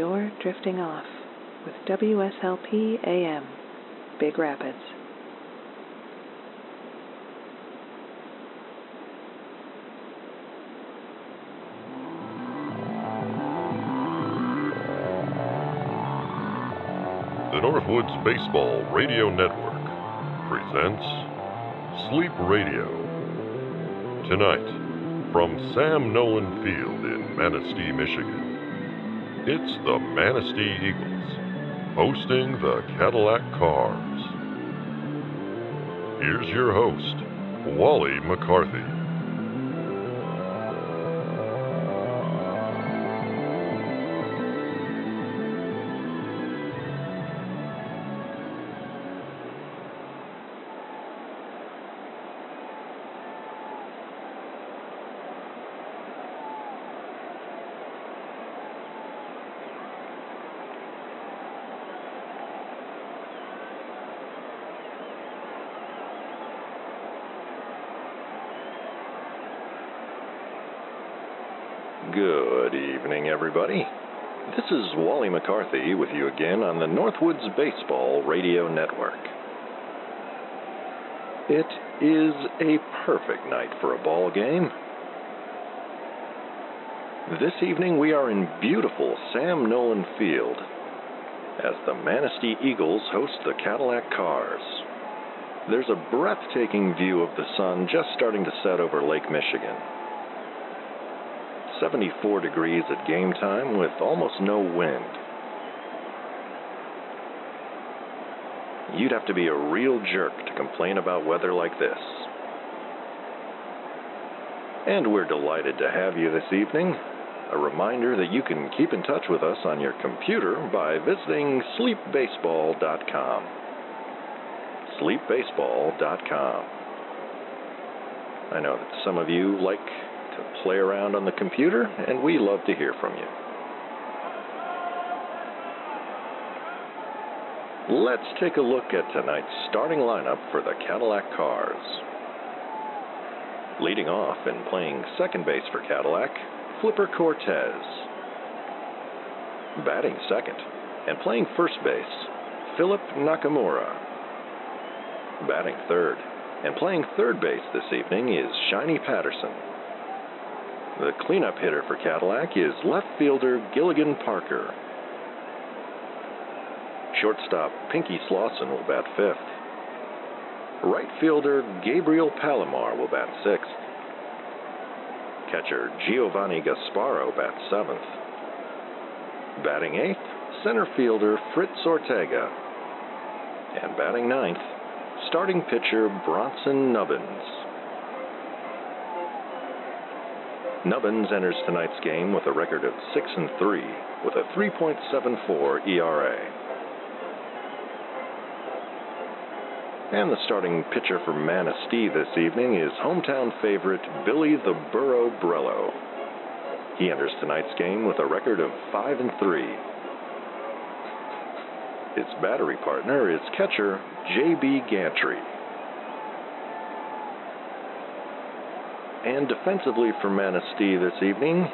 you're drifting off with WSLP AM, Big Rapids. The Northwoods Baseball Radio Network presents Sleep Radio. Tonight, from Sam Nolan Field in Manistee, Michigan, it's the Manistee Eagles hosting the Cadillac Cars. Here's your host, Wally McCarthy. With you again on the Northwoods Baseball Radio Network. It is a perfect night for a ball game. This evening we are in beautiful Sam Nolan Field as the Manistee Eagles host the Cadillac Cars. There's a breathtaking view of the sun just starting to set over Lake Michigan. 74 degrees at game time with almost no wind. You'd have to be a real jerk to complain about weather like this. And we're delighted to have you this evening. A reminder that you can keep in touch with us on your computer by visiting sleepbaseball.com. Sleepbaseball.com. I know that some of you like to play around on the computer, and we love to hear from you. Let's take a look at tonight's starting lineup for the Cadillac Cars. Leading off and playing second base for Cadillac, Flipper Cortez. Batting second and playing first base, Philip Nakamura. Batting third and playing third base this evening is Shiny Patterson. The cleanup hitter for Cadillac is left fielder Gilligan Parker. Shortstop Pinky Slauson will bat fifth. Right fielder Gabriel Palomar will bat sixth. Catcher Giovanni Gasparo bats seventh. Batting eighth, center fielder Fritz Ortega. And batting ninth, starting pitcher Bronson Nubbins. Nubbins enters tonight's game with a record of 6 and 3 with a 3.74 ERA. And the starting pitcher for Manistee this evening is hometown favorite Billy the Burro Brello. He enters tonight's game with a record of 5 and 3. Its battery partner is catcher J.B. Gantry. And defensively for Manistee this evening,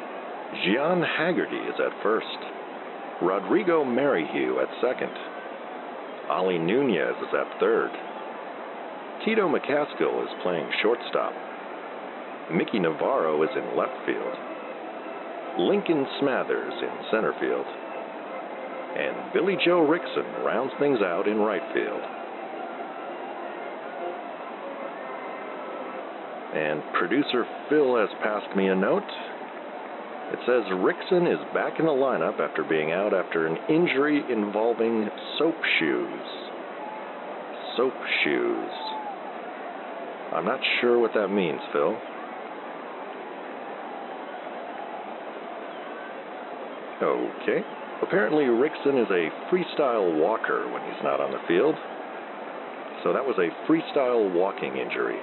Gian Haggerty is at first. Rodrigo Merrihew at second. Ali Nunez is at third. Tito McCaskill is playing shortstop. Mickey Navarro is in left field. Lincoln Smathers in center field. And Billy Joe Rickson rounds things out in right field. And producer Phil has passed me a note. It says Rickson is back in the lineup after being out after an injury involving soap shoes. Soap shoes. I'm not sure what that means, Phil. Okay. Apparently, Rickson is a freestyle walker when he's not on the field. So that was a freestyle walking injury.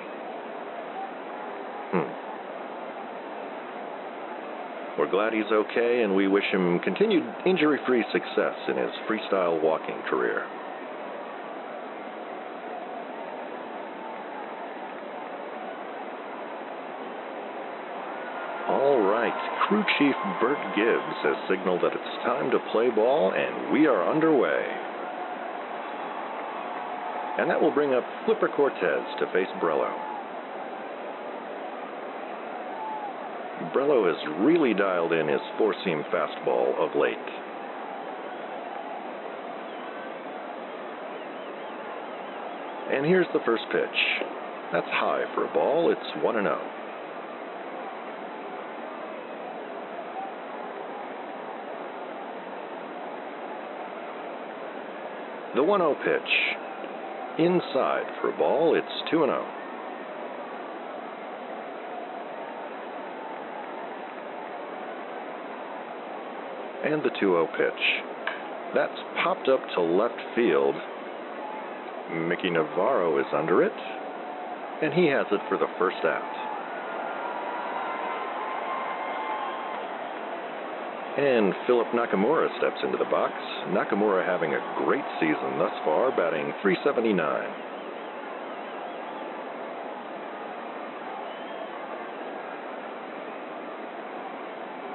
Hmm. We're glad he's okay, and we wish him continued injury free success in his freestyle walking career. All right, crew chief Bert Gibbs has signaled that it's time to play ball, and we are underway. And that will bring up Flipper Cortez to face Brello. Brello has really dialed in his four seam fastball of late. And here's the first pitch. That's high for a ball. It's 1 0. The 1 0 pitch. Inside for a ball. It's 2 0. And the 2 0 pitch. That's popped up to left field. Mickey Navarro is under it, and he has it for the first out. And Philip Nakamura steps into the box. Nakamura having a great season thus far, batting 379.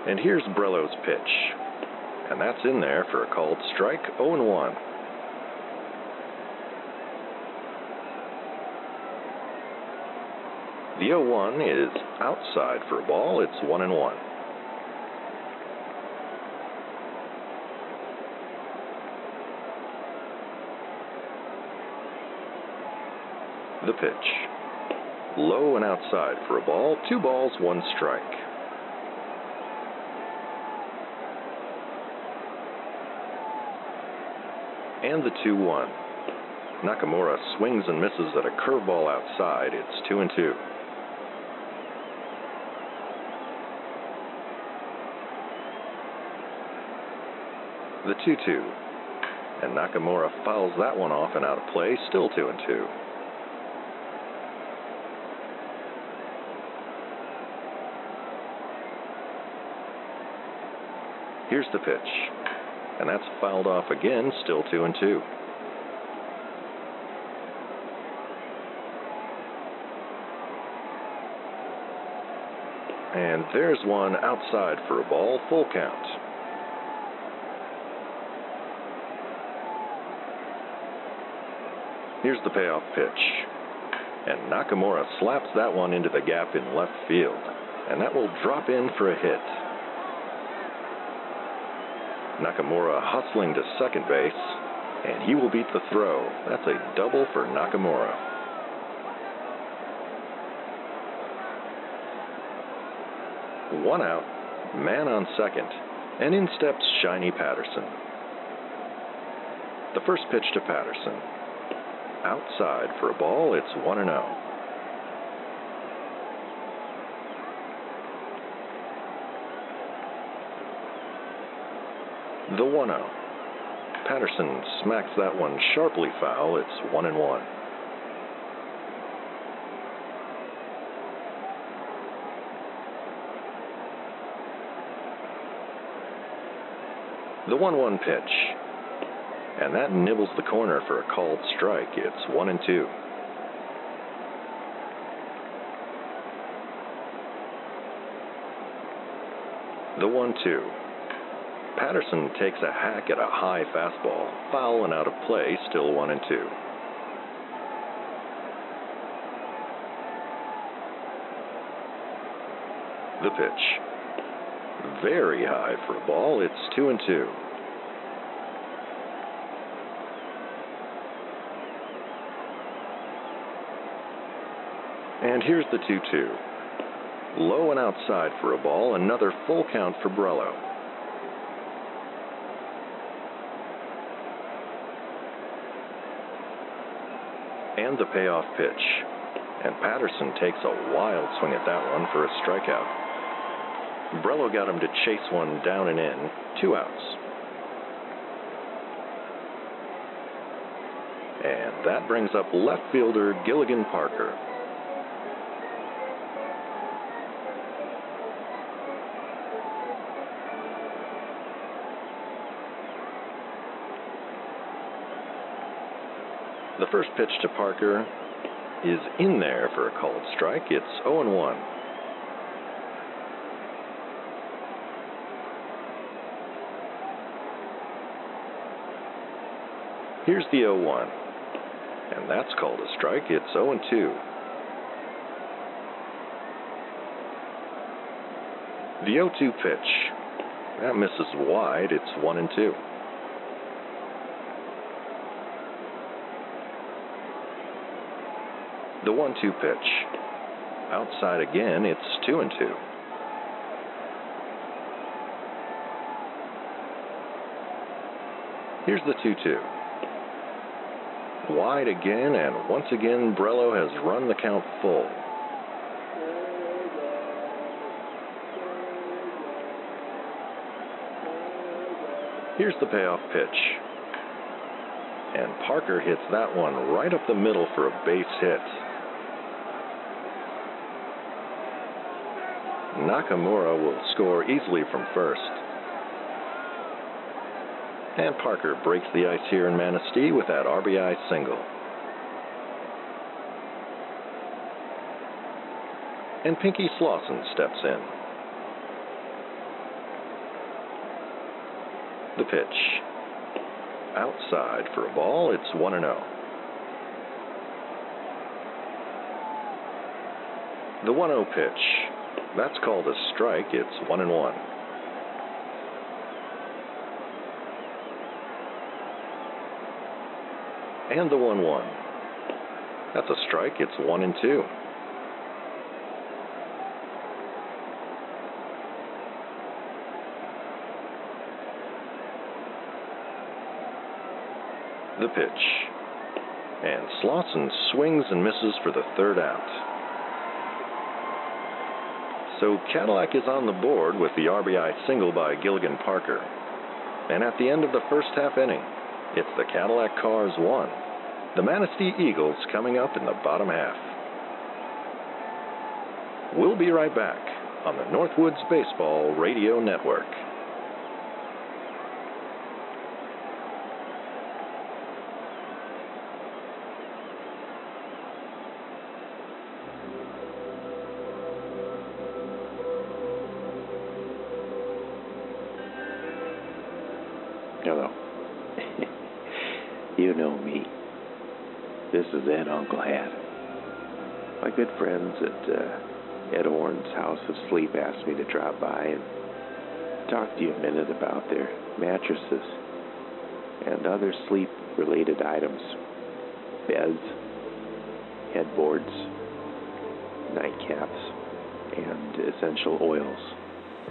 And here's Brello's pitch. And that's in there for a called strike 0 1. The 0 1 is outside for a ball. It's 1 and 1. The pitch. Low and outside for a ball. Two balls, one strike. And the 2 1. Nakamura swings and misses at a curveball outside. It's 2 and 2. The 2 2. And Nakamura fouls that one off and out of play, still 2 and 2. Here's the pitch. And that's fouled off again, still 2 and 2. And there's one outside for a ball, full count. Here's the payoff pitch. And Nakamura slaps that one into the gap in left field. And that will drop in for a hit. Nakamura hustling to second base, and he will beat the throw. That's a double for Nakamura. One out, man on second, and in steps Shiny Patterson. The first pitch to Patterson. Outside for a ball, it's 1 0. The 1 0. Patterson smacks that one sharply foul. It's 1 and 1. The 1 1 pitch. And that nibbles the corner for a called strike. It's 1 and 2. The 1 2. Patterson takes a hack at a high fastball, foul and out of play, still 1 and 2. The pitch. Very high for a ball, it's 2 and 2. And here's the 2 2. Low and outside for a ball, another full count for Brello. And the payoff pitch. And Patterson takes a wild swing at that one for a strikeout. Brello got him to chase one down and in, two outs. And that brings up left fielder Gilligan Parker. The first pitch to Parker is in there for a called strike. It's 0 and 1. Here's the 0 1. And that's called a strike. It's 0 and 2. The 0 2 pitch. That misses wide. It's 1 and 2. The 1 2 pitch. Outside again. It's 2 and 2. Here's the 2 2. Wide again, and once again, Brello has run the count full. Here's the payoff pitch. And Parker hits that one right up the middle for a base hit. Nakamura will score easily from first. And Parker breaks the ice here in Manistee with that RBI single. And Pinky Slauson steps in. The pitch. Outside for a ball, it's 1 0. The 1 0 pitch. That's called a strike. It's 1 and 1. And the 1 1. That's a strike. It's 1 and 2. The pitch. And Slauson swings and misses for the third out. So Cadillac is on the board with the RBI single by Gilligan Parker. And at the end of the first half inning, it's the Cadillac Cars 1, the Manistee Eagles coming up in the bottom half. We'll be right back on the Northwoods Baseball Radio Network. Good friends at uh, Ed Orn's House of Sleep asked me to drop by and talk to you a minute about their mattresses and other sleep related items beds, headboards, nightcaps, and essential oils.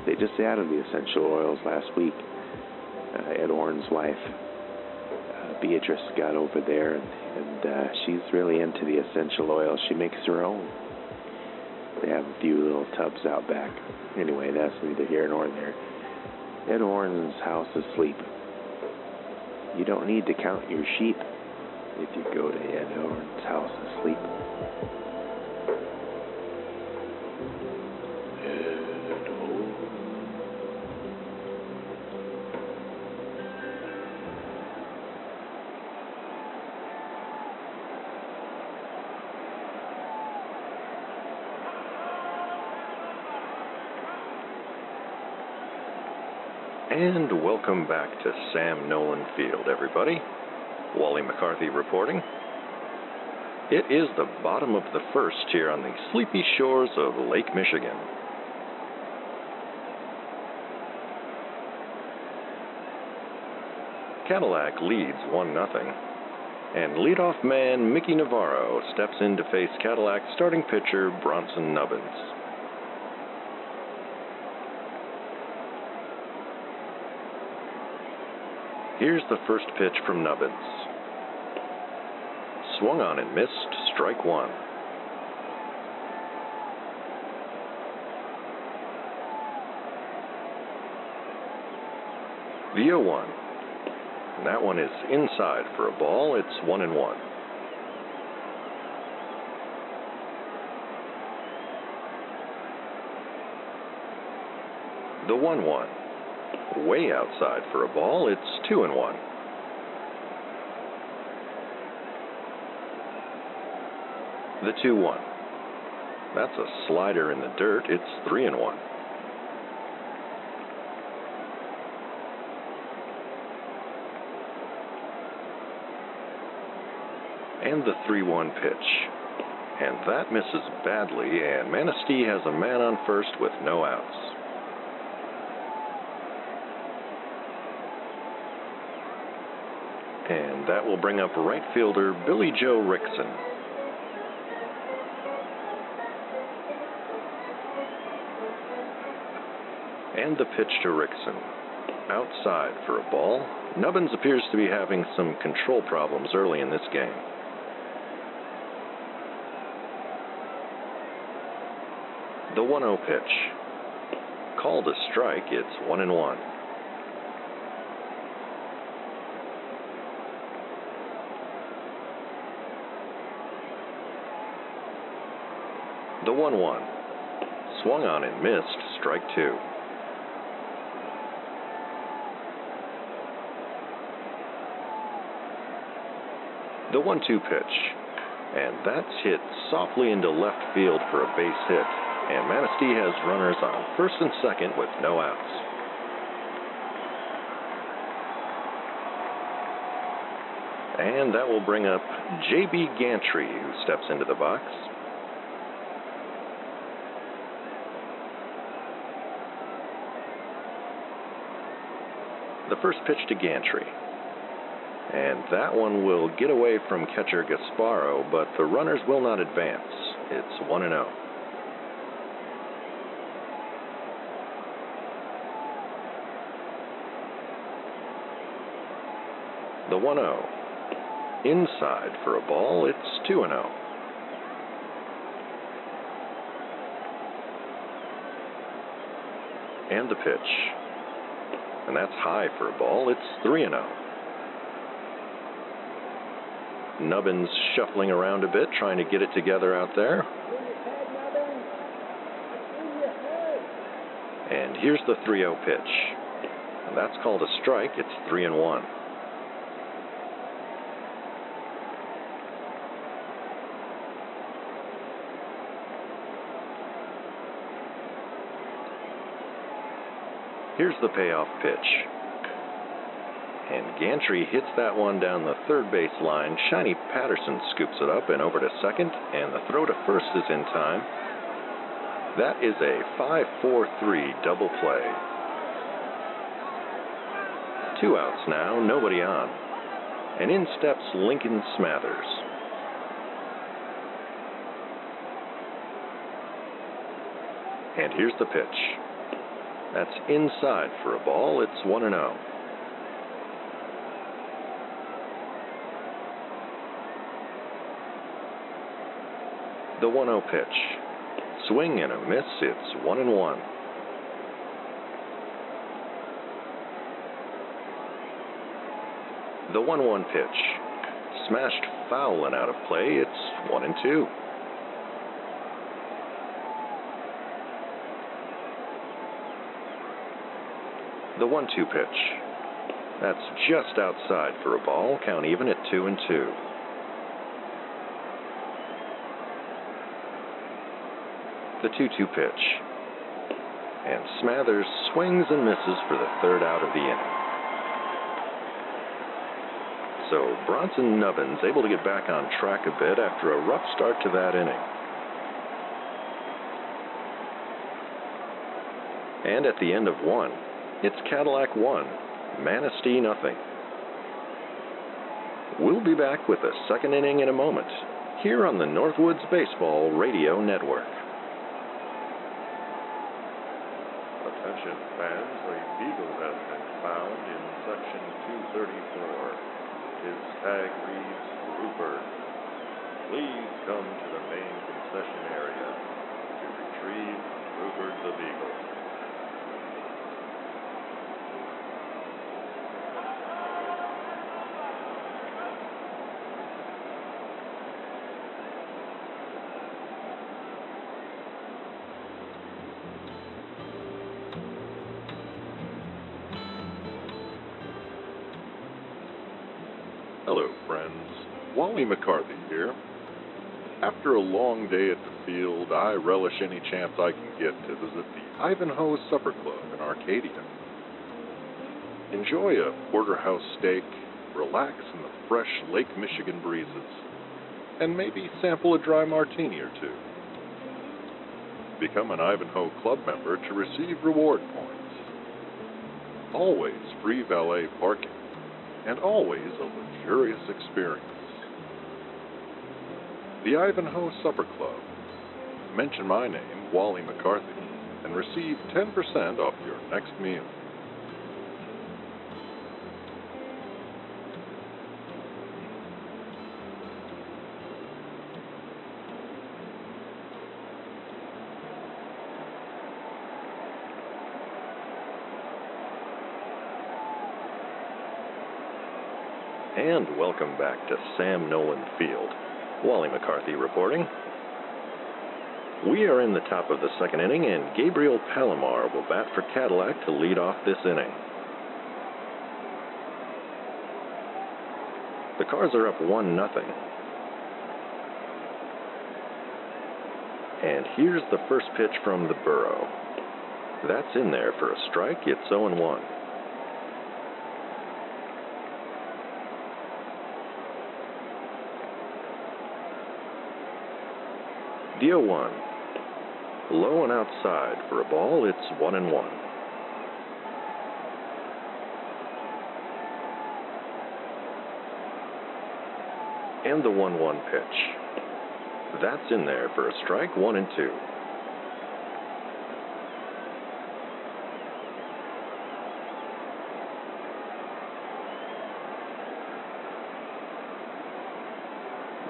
They just added the essential oils last week uh, Ed Orn's wife, Beatrice, got over there, and, and uh, she's really into the essential oils. She makes her own. They have a few little tubs out back. Anyway, that's neither here nor there. Ed Orn's house of sleep. You don't need to count your sheep if you go to Ed Orn's house of And welcome back to Sam Nolan Field, everybody. Wally McCarthy reporting. It is the bottom of the first here on the sleepy shores of Lake Michigan. Cadillac leads 1 0. And leadoff man Mickey Navarro steps in to face Cadillac starting pitcher Bronson Nubbins. Here's the first pitch from Nubbins. Swung on and missed, strike one. The 0 1. And that one is inside for a ball. It's 1 and 1. The 1 1 way outside for a ball. It's two and one. The two one. That's a slider in the dirt. It's three and one. And the 3 1 pitch. And that misses badly, and Manistee has a man on first with no outs. And that will bring up right fielder Billy Joe Rickson. And the pitch to Rickson. Outside for a ball. Nubbins appears to be having some control problems early in this game. The 1 0 pitch. Called a strike, it's 1 and 1. The 1 1. Swung on and missed, strike two. The 1 2 pitch. And that's hit softly into left field for a base hit. And Manistee has runners on first and second with no outs. And that will bring up J.B. Gantry, who steps into the box. The first pitch to Gantry. And that one will get away from catcher Gasparo, but the runners will not advance. It's 1 0. The 1 0. Inside for a ball, it's 2 0. And the pitch. And that's high for a ball, it's 3 0. Nubbins shuffling around a bit, trying to get it together out there. And here's the 3 0 pitch. And that's called a strike. It's 3 and 1. Here's the payoff pitch. And Gantry hits that one down the third base line. Shiny Patterson scoops it up and over to second, and the throw to first is in time. That is a 5 4 3 double play. Two outs now, nobody on. And in steps Lincoln Smathers. And here's the pitch. That's inside for a ball. It's 1 0. The 1 0 pitch. Swing and a miss. It's 1 and 1. The 1 1 pitch. Smashed foul and out of play. It's 1 and 2. The 1 2 pitch. That's just outside for a ball. Count even at 2 and 2. The 2 2 pitch. And Smathers swings and misses for the third out of the inning. So Bronson Nubbins able to get back on track a bit after a rough start to that inning. And at the end of one, it's Cadillac 1, Manistee nothing. We'll be back with the second inning in a moment, here on the Northwoods Baseball Radio Network. Attention fans, a beagle has been found in section 234. His tag reads Rupert. Please come to the main concession area to retrieve Rupert the Beagle. Friends. Wally McCarthy here. After a long day at the field, I relish any chance I can get to visit the Ivanhoe Supper Club in Arcadia. Enjoy a porterhouse steak, relax in the fresh Lake Michigan breezes, and maybe sample a dry martini or two. Become an Ivanhoe Club member to receive reward points. Always free valet parking, and always a luxurious experience. The Ivanhoe Supper Club. Mention my name, Wally McCarthy, and receive 10% off your next meal. And welcome back to Sam Nolan Field. Wally McCarthy reporting. We are in the top of the second inning, and Gabriel Palomar will bat for Cadillac to lead off this inning. The Cars are up 1 nothing. And here's the first pitch from the Burro. That's in there for a strike. It's 0 1. Dio 1. Low and outside for a ball, it's 1 and 1. And the 1 1 pitch. That's in there for a strike, 1 and 2.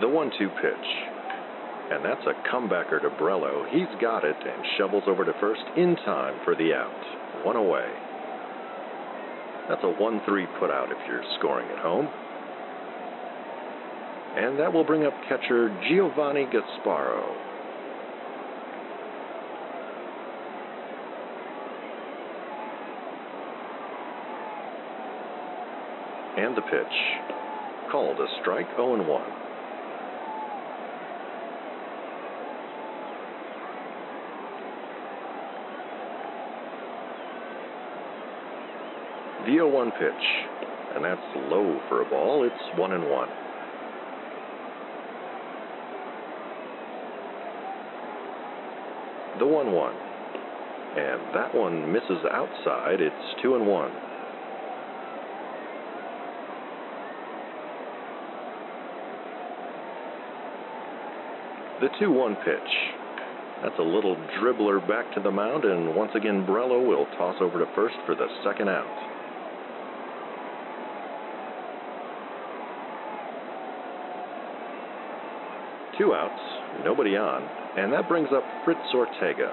The 1 2 pitch. And that's a comebacker to Brello. He's got it and shovels over to first in time for the out. One away. That's a 1 3 put out if you're scoring at home. And that will bring up catcher Giovanni Gasparo. And the pitch. Called a strike 0 1. The 0 1 pitch. And that's low for a ball. It's 1 and 1. The 1 1. And that one misses outside. It's 2 and 1. The 2 1 pitch. That's a little dribbler back to the mound, and once again, Brello will toss over to first for the second out. Two outs, nobody on, and that brings up Fritz Ortega.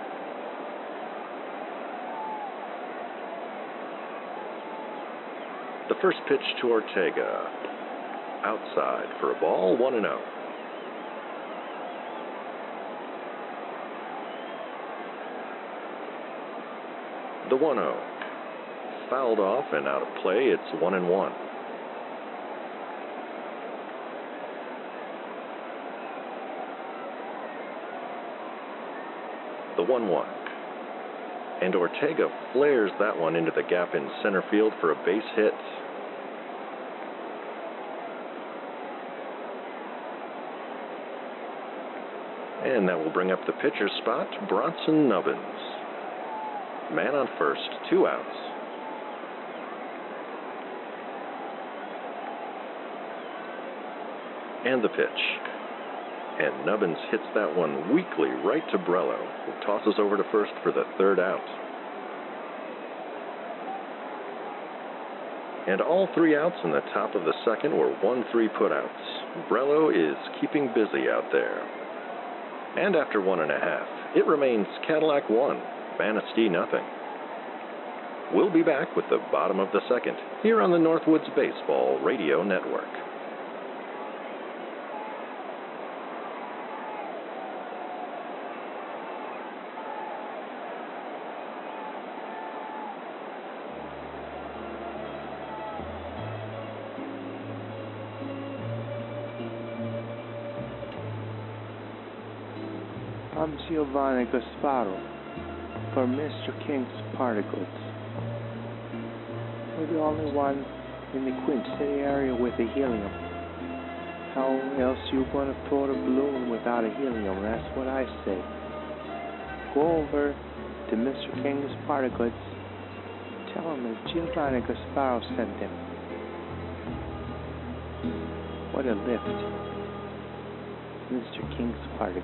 The first pitch to Ortega. Outside for a ball, 1 and 0. The 1 0. Fouled off and out of play, it's 1 and 1. The 1 1. And Ortega flares that one into the gap in center field for a base hit. And that will bring up the pitcher spot, Bronson Nubbins. Man on first, two outs. And the pitch. And Nubbins hits that one weakly right to Brello, who tosses over to first for the third out. And all three outs in the top of the second were 1 3 putouts. Brello is keeping busy out there. And after one and a half, it remains Cadillac 1, Manistee nothing. We'll be back with the bottom of the second here on the Northwoods Baseball Radio Network. Giovanni Gasparo for Mr. King's Particles. We're the only one in the Queen City area with the helium. how else you gonna float a balloon without a helium? That's what I say. Go over to Mr. King's Particles. Tell him that Giovanni Gasparo sent him. What a lift. Mr. King's Party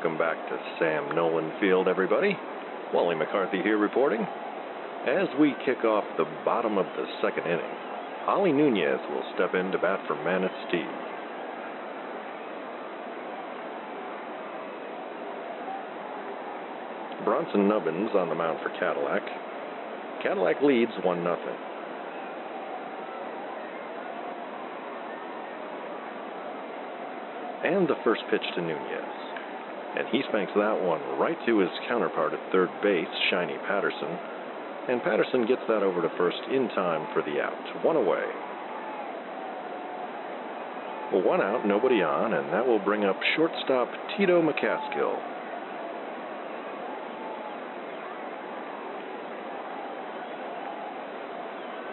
welcome back to Sam Nolan Field, everybody. Wally McCarthy here reporting. As we kick off the bottom of the second inning, Ollie Nunez will step in to bat for Manistee. Steve. Bronson Nubbins on the mound for Cadillac. Cadillac leads 1 0. And the first pitch to Nunez. And he spanks that one right to his counterpart at third base, Shiny Patterson. And Patterson gets that over to first in time for the out. One away. Well, one out, nobody on, and that will bring up shortstop Tito McCaskill.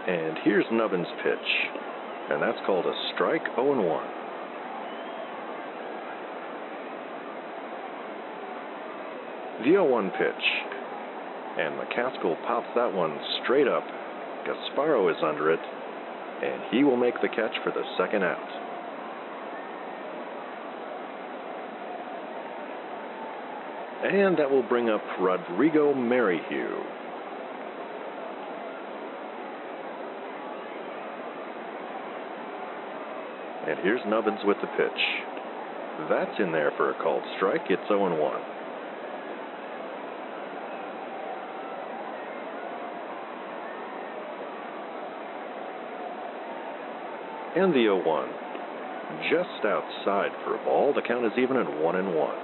And here's Nubbins' pitch, and that's called a strike 0 1. The 0 1 pitch, and McCaskill pops that one straight up. Gasparo is under it, and he will make the catch for the second out. And that will bring up Rodrigo Merrihew. And here's Nubbins with the pitch. That's in there for a called strike. It's 0 1. And the 0 1. Just outside for a ball. The count is even at 1 and 1.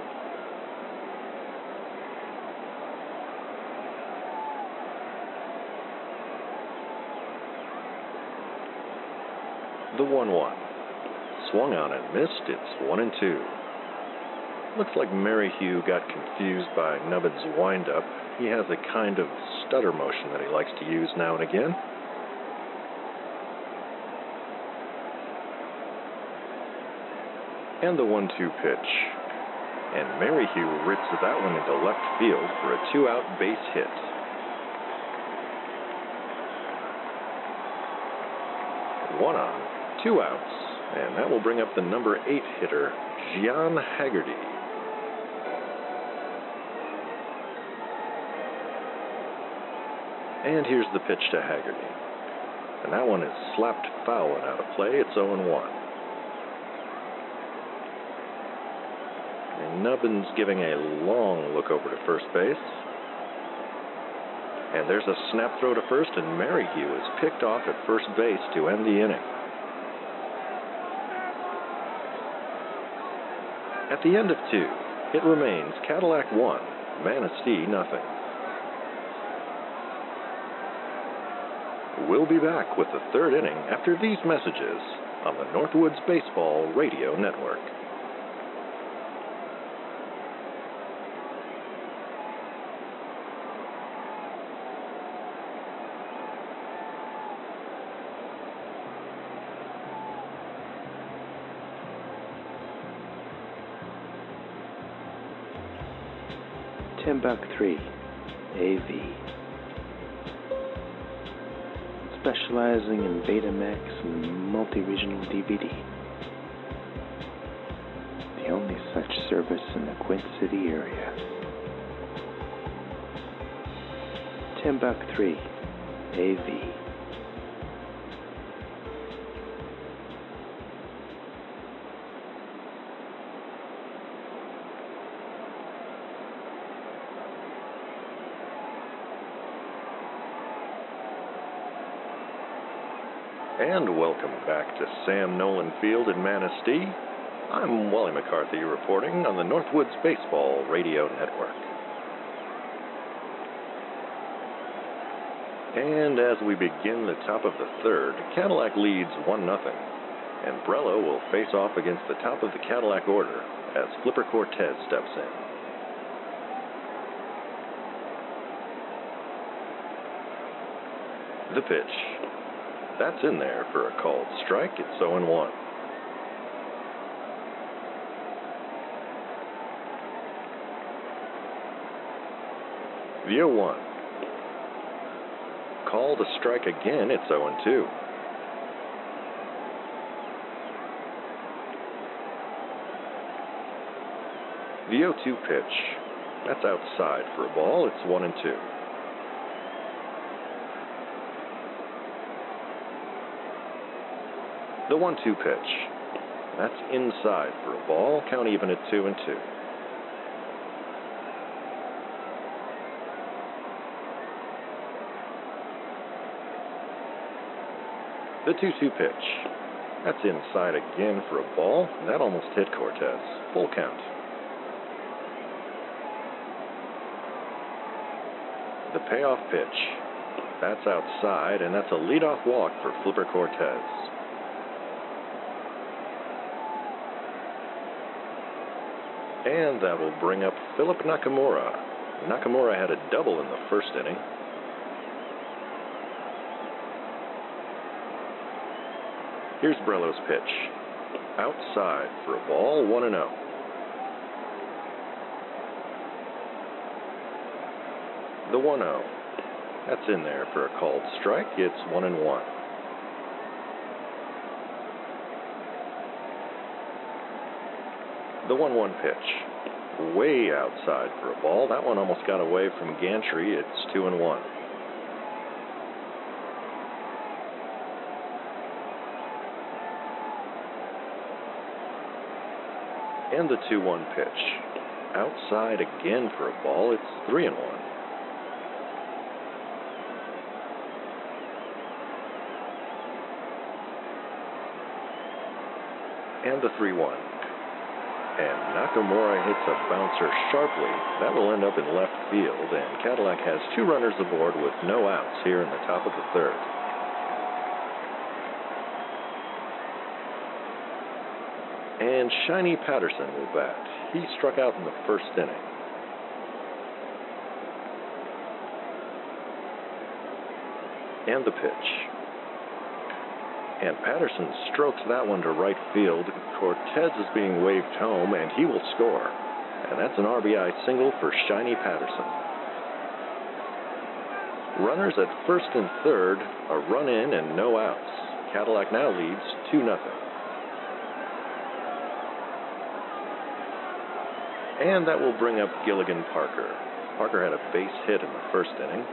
The 1 1. Swung on and missed. It's 1 and 2. Looks like Merrihew got confused by Nubbins' windup. He has a kind of stutter motion that he likes to use now and again. And the 1 2 pitch. And Merrihew rips that one into left field for a two out base hit. One on, two outs, and that will bring up the number eight hitter, Gian Haggerty. And here's the pitch to Haggerty. And that one is slapped foul and out of play. It's 0 1. Nubbins giving a long look over to first base. And there's a snap throw to first, and Merrihew is picked off at first base to end the inning. At the end of two, it remains Cadillac 1, Manistee nothing. We'll be back with the third inning after these messages on the Northwoods Baseball Radio Network. Timbuk 3 AV. Specializing in Betamax and multi regional DVD. The only such service in the Quint City area. Timbuk 3 AV. And welcome back to Sam Nolan Field in Manistee. I'm Wally McCarthy reporting on the Northwoods Baseball Radio Network. And as we begin the top of the third, Cadillac leads 1 0, and Brello will face off against the top of the Cadillac order as Flipper Cortez steps in. The pitch. That's in there for a called strike. It's 0 1. The 0 1. Called a strike again. It's 0 2. The 0 2 pitch. That's outside for a ball. It's 1 and 2. The 1 2 pitch. That's inside for a ball. Count even at 2 and 2. The 2 2 pitch. That's inside again for a ball. That almost hit Cortez. Full count. The payoff pitch. That's outside, and that's a leadoff walk for Flipper Cortez. And that will bring up Philip Nakamura. Nakamura had a double in the first inning. Here's Brello's pitch. Outside for a ball, 1 0. The 1 0. That's in there for a called strike. It's 1 and 1. The 1 1 pitch. Way outside for a ball. That one almost got away from Gantry. It's 2 and 1. And the 2 1 pitch. Outside again for a ball. It's 3 and 1. And the 3 1. And Nakamura hits a bouncer sharply. That will end up in left field, and Cadillac has two runners aboard with no outs here in the top of the third. And Shiny Patterson will bat. He struck out in the first inning. And the pitch. And Patterson strokes that one to right field. Cortez is being waved home, and he will score. And that's an RBI single for Shiny Patterson. Runners at first and third, a run in and no outs. Cadillac now leads 2 0. And that will bring up Gilligan Parker. Parker had a base hit in the first inning.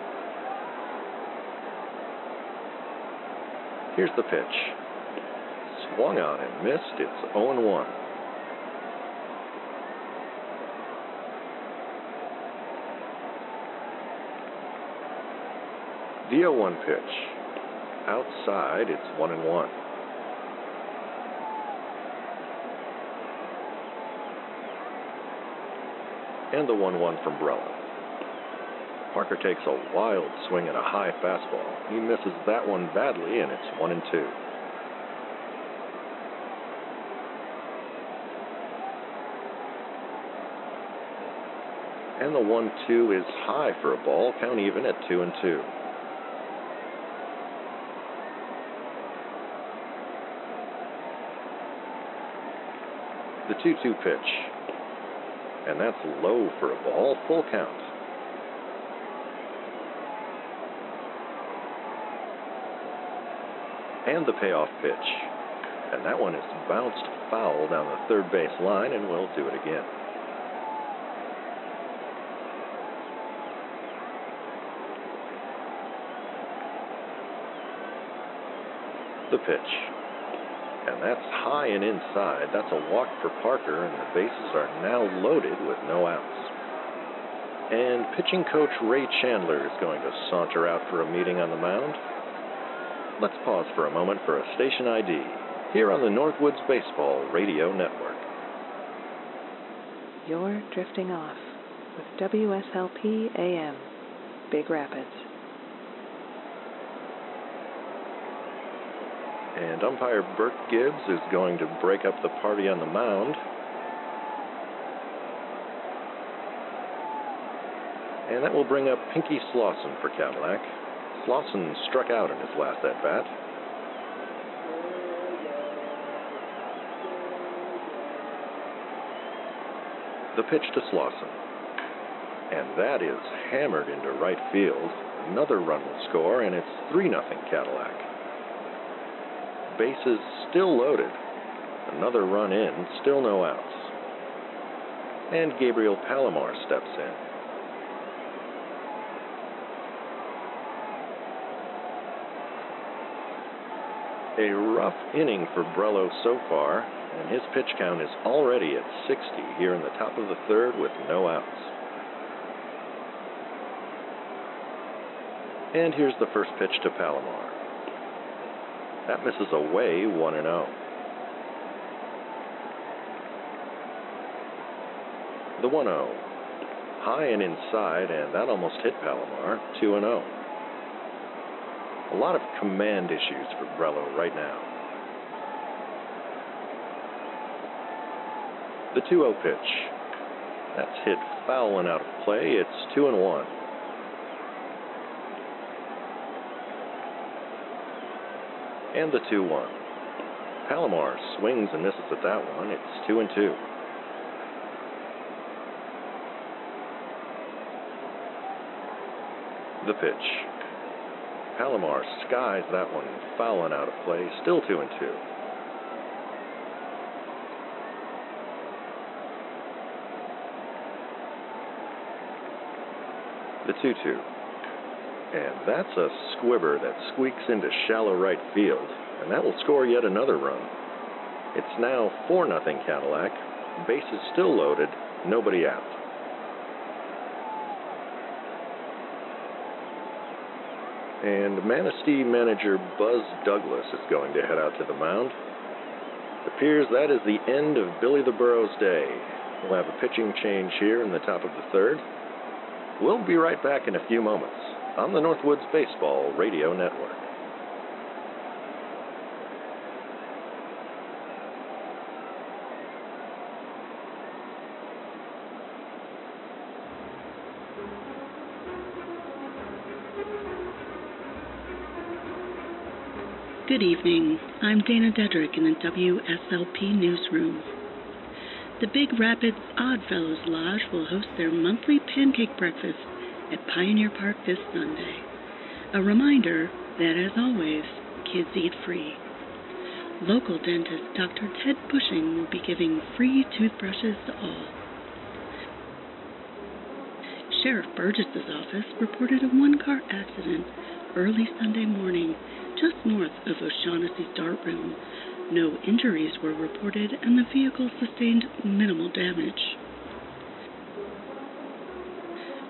Here's the pitch. Swung on and missed. It's 0 1. The 0 1 pitch. Outside, it's 1 and 1. And the 1 1 from Brello. Parker takes a wild swing at a high fastball. He misses that one badly, and it's 1 and 2. And the 1 2 is high for a ball, count even at 2 and 2. The 2 2 pitch. And that's low for a ball, full count. And the payoff pitch. And that one is bounced foul down the third base line, and we'll do it again. The pitch. And that's high and inside. That's a walk for Parker, and the bases are now loaded with no outs. And pitching coach Ray Chandler is going to saunter out for a meeting on the mound. Let's pause for a moment for a station ID here on the Northwoods Baseball Radio Network. You're drifting off with WSLP AM, Big Rapids. And umpire Bert Gibbs is going to break up the party on the mound. And that will bring up Pinky Slauson for Cadillac. Slauson struck out in his last at bat. The pitch to Slauson. And that is hammered into right field. Another run will score, and it's 3 0 Cadillac. Bases still loaded. Another run in, still no outs. And Gabriel Palomar steps in. A rough inning for Brello so far, and his pitch count is already at 60 here in the top of the third with no outs. And here's the first pitch to Palomar. That misses away 1 0. The 1 0. High and inside, and that almost hit Palomar 2 0. A lot of command issues for Brello right now. The 2 0 pitch. That's hit foul and out of play. It's 2 and 1. And the 2 1. Palomar swings and misses at that one. It's 2 and 2. The pitch. Palomar skies that one fouling out of play, still 2 and 2. The 2 2. And that's a squibber that squeaks into shallow right field, and that will score yet another run. It's now 4 0 Cadillac, bases still loaded, nobody out. And Manistee manager Buzz Douglas is going to head out to the mound. It appears that is the end of Billy the Burro's day. We'll have a pitching change here in the top of the third. We'll be right back in a few moments on the Northwoods Baseball Radio Network. Good evening. I'm Dana Dedrick in the WSLP newsroom. The Big Rapids Oddfellows Lodge will host their monthly pancake breakfast at Pioneer Park this Sunday. A reminder that, as always, kids eat free. Local dentist Dr. Ted Bushing will be giving free toothbrushes to all. Sheriff Burgess's office reported a one car accident early Sunday morning just north of O'Shaughnessy's Dart Room. No injuries were reported, and the vehicle sustained minimal damage.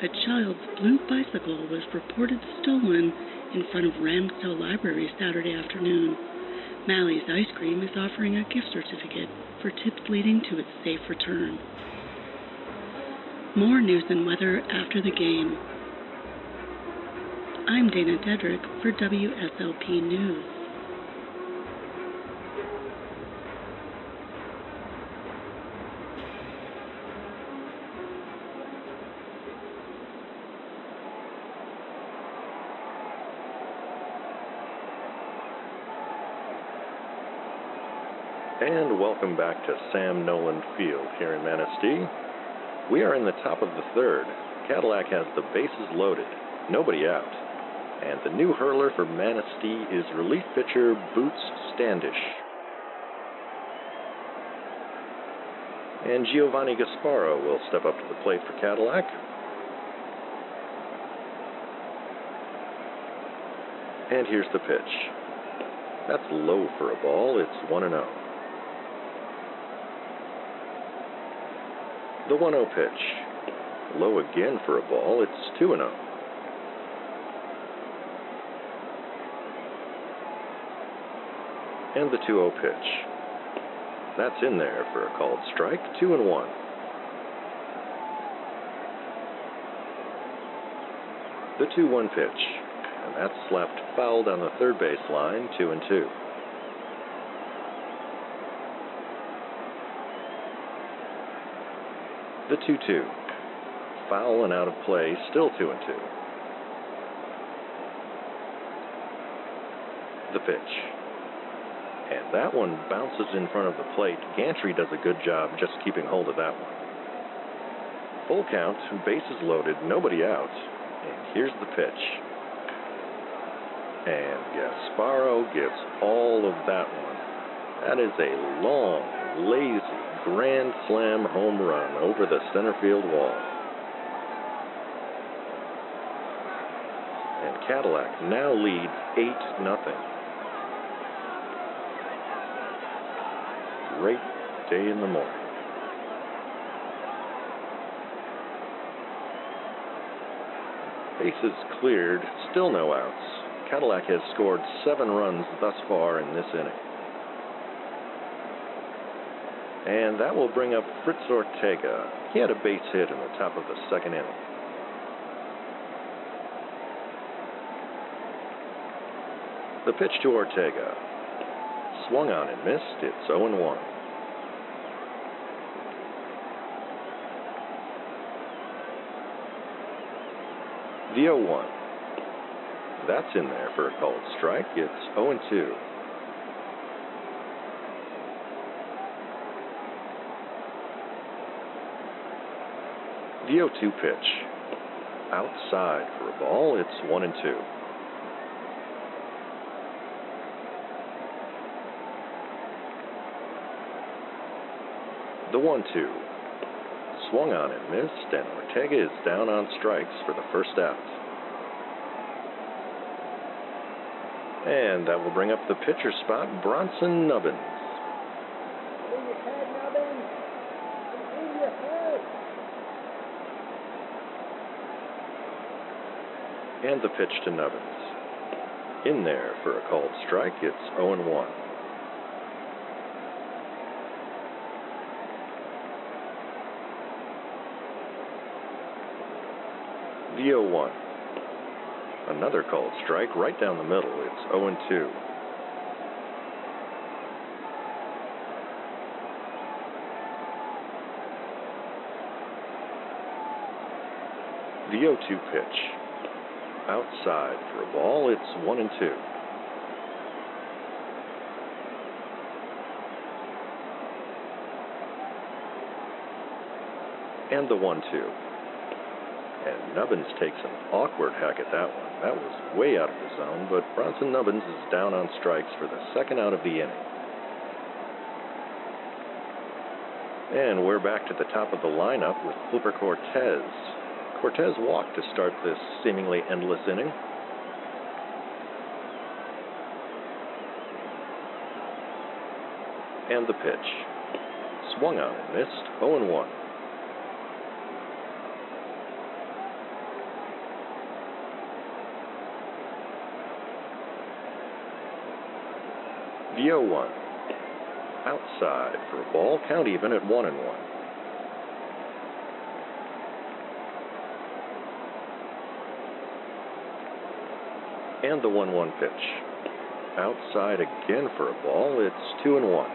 A child's blue bicycle was reported stolen in front of Ramsdell Library Saturday afternoon. Mally's Ice Cream is offering a gift certificate for tips leading to its safe return. More news and weather after the game. I'm Dana Dedrick for WSLP News. And welcome back to Sam Nolan Field here in Manistee. We are in the top of the third. Cadillac has the bases loaded, nobody out. And the new hurler for Manistee is relief pitcher Boots Standish. And Giovanni Gasparo will step up to the plate for Cadillac. And here's the pitch. That's low for a ball. It's 1 0. The 1 0 pitch. Low again for a ball. It's 2 0. And the 2 0 pitch. That's in there for a called strike, 2 and 1. The 2 1 pitch, and that's slapped foul down the third base line, 2 and 2. The 2 2. Foul and out of play, still 2 and 2. The pitch. And that one bounces in front of the plate. Gantry does a good job just keeping hold of that one. Full count, bases loaded, nobody out. And here's the pitch. And Gasparo gets all of that one. That is a long, lazy, grand slam home run over the center field wall. And Cadillac now leads 8 nothing. Great day in the morning. Bases cleared, still no outs. Cadillac has scored seven runs thus far in this inning. And that will bring up Fritz Ortega. He had a base hit in the top of the second inning. The pitch to Ortega. Swung on and missed. It's 0 1. The 0 1. That's in there for a called strike. It's 0 2. The 0 2 pitch. Outside for a ball. It's 1 and 2. The 1 2. Swung on and missed, and Ortega is down on strikes for the first out. And that will bring up the pitcher spot, Bronson Nubbins. And the pitch to Nubbins. In there for a called strike, it's 0 1. 0 1. Another called strike right down the middle. It's 0 2. The 0 2 pitch. Outside for a ball. It's 1 and 2. And the 1 2. And Nubbins takes an awkward hack at that one. That was way out of the zone, but Bronson Nubbins is down on strikes for the second out of the inning. And we're back to the top of the lineup with Flipper Cortez. Cortez walked to start this seemingly endless inning. And the pitch. Swung on oh and missed, 0 1. 0 1. Outside for a ball, count even at 1 and 1. And the 1 1 pitch. Outside again for a ball, it's 2 and 1.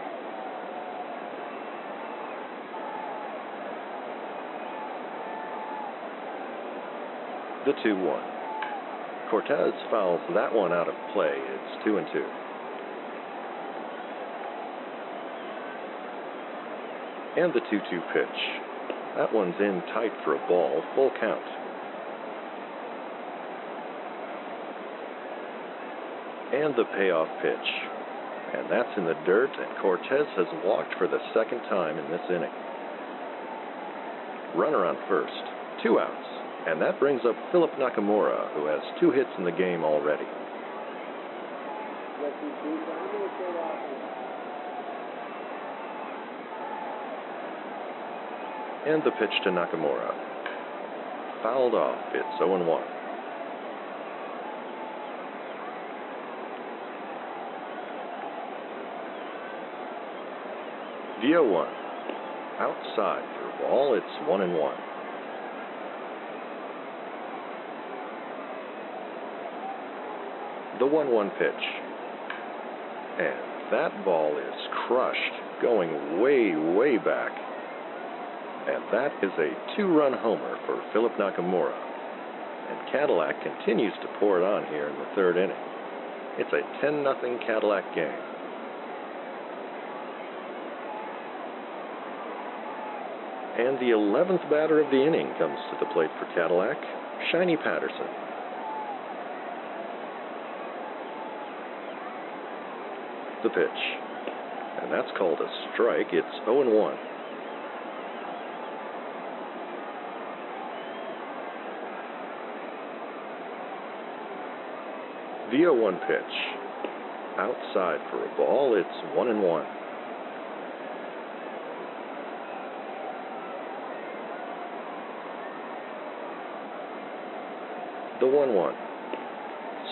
The 2 1. Cortez fouls that one out of play. It's 2 and 2. And the 2 2 pitch. That one's in tight for a ball, full count. And the payoff pitch. And that's in the dirt, and Cortez has walked for the second time in this inning. Runner on first, two outs, and that brings up Philip Nakamura, who has two hits in the game already. And the pitch to Nakamura. Fouled off. It's 0 1. The 0 1. Outside for ball, it's 1 and 1. The 1 1 pitch. And that ball is crushed, going way, way back. And that is a two run homer for Philip Nakamura. And Cadillac continues to pour it on here in the third inning. It's a 10 0 Cadillac game. And the 11th batter of the inning comes to the plate for Cadillac, Shiny Patterson. The pitch. And that's called a strike. It's 0 1. The 0 1 pitch. Outside for a ball. It's 1 and 1. The 1 1.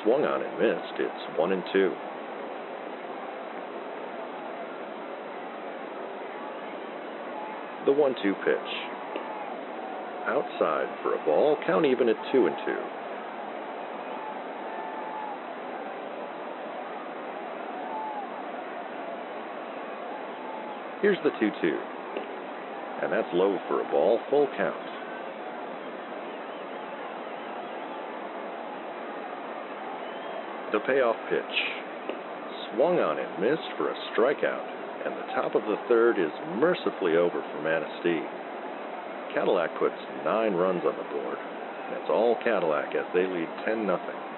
Swung on and missed. It's 1 and 2. The 1 2 pitch. Outside for a ball. Count even at 2 and 2. Here's the 2 2. And that's low for a ball. Full count. The payoff pitch. Swung on and missed for a strikeout, and the top of the third is mercifully over for Manistee. Cadillac puts nine runs on the board. That's all Cadillac as they lead 10 0.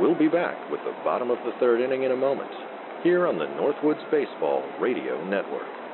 We'll be back with the bottom of the third inning in a moment, here on the Northwoods Baseball Radio Network.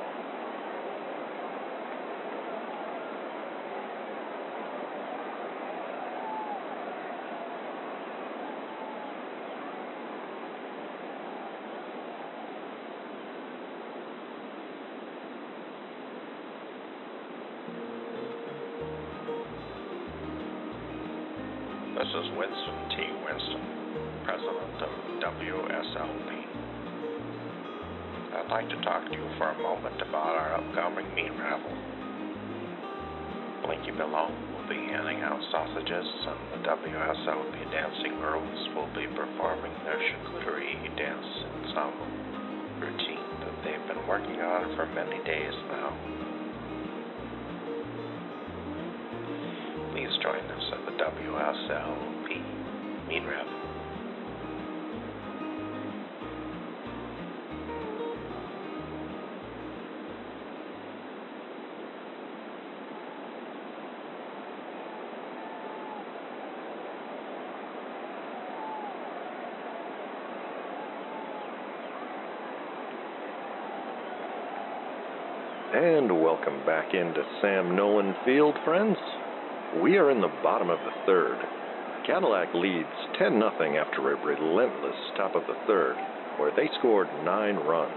Meat raffle. Blinky Below will be handing out sausages, and the WSLP Dancing Girls will be performing their charcuterie dance ensemble routine that they've been working on for many days now. Please join us at the WSLP Meat Raffle. And welcome back into Sam Nolan Field, friends. We are in the bottom of the third. Cadillac leads 10 0 after a relentless top of the third, where they scored nine runs.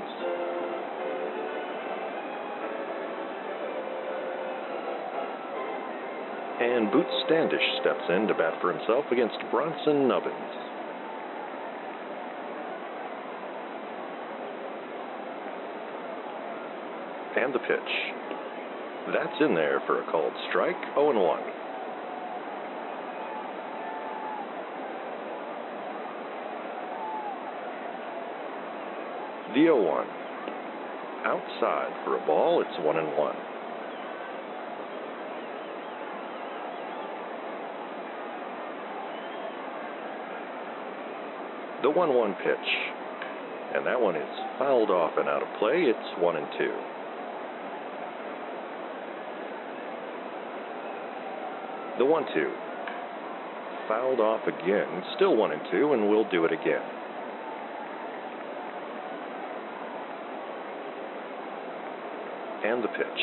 And Boots Standish steps in to bat for himself against Bronson Nubbins. And the pitch. That's in there for a called strike, 0 1. The 0 1. Outside for a ball, it's 1 and 1. The 1 1 pitch. And that one is fouled off and out of play. It's 1 and 2. The 1 2. Fouled off again. Still 1 and 2, and we'll do it again. And the pitch.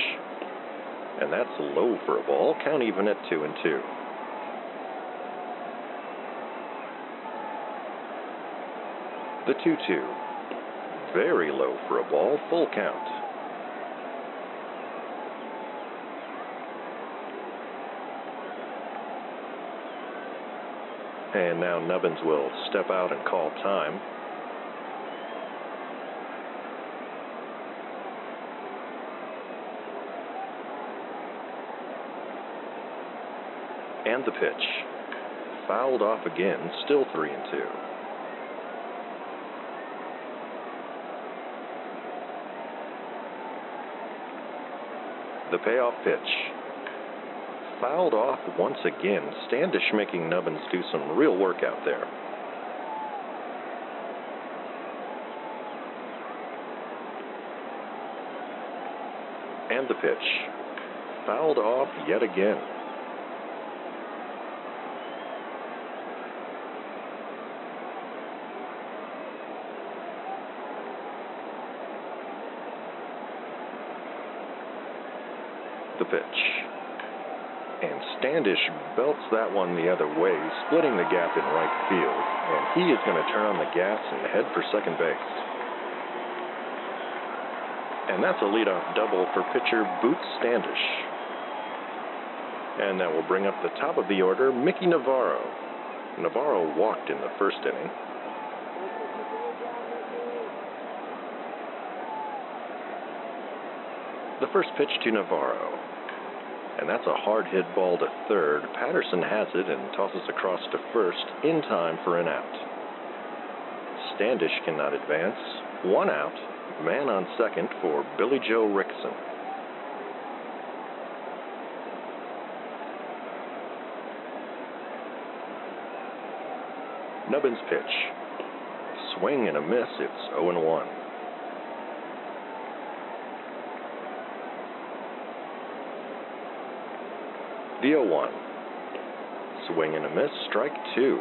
And that's low for a ball. Count even at 2 and 2. The 2 2. Very low for a ball. Full count. And now Nubbins will step out and call time. And the pitch. Fouled off again, still 3 and 2. The payoff pitch Fouled off once again. Standish making Nubbins do some real work out there. And the pitch. Fouled off yet again. The pitch. And Standish belts that one the other way, splitting the gap in right field. And he is going to turn on the gas and head for second base. And that's a leadoff double for pitcher Boots Standish. And that will bring up the top of the order, Mickey Navarro. Navarro walked in the first inning. The first pitch to Navarro. And that's a hard hit ball to third. Patterson has it and tosses across to first in time for an out. Standish cannot advance. One out. Man on second for Billy Joe Rickson. Nubbins pitch. Swing and a miss. It's 0 1. 0 1. Swing and a miss. Strike two.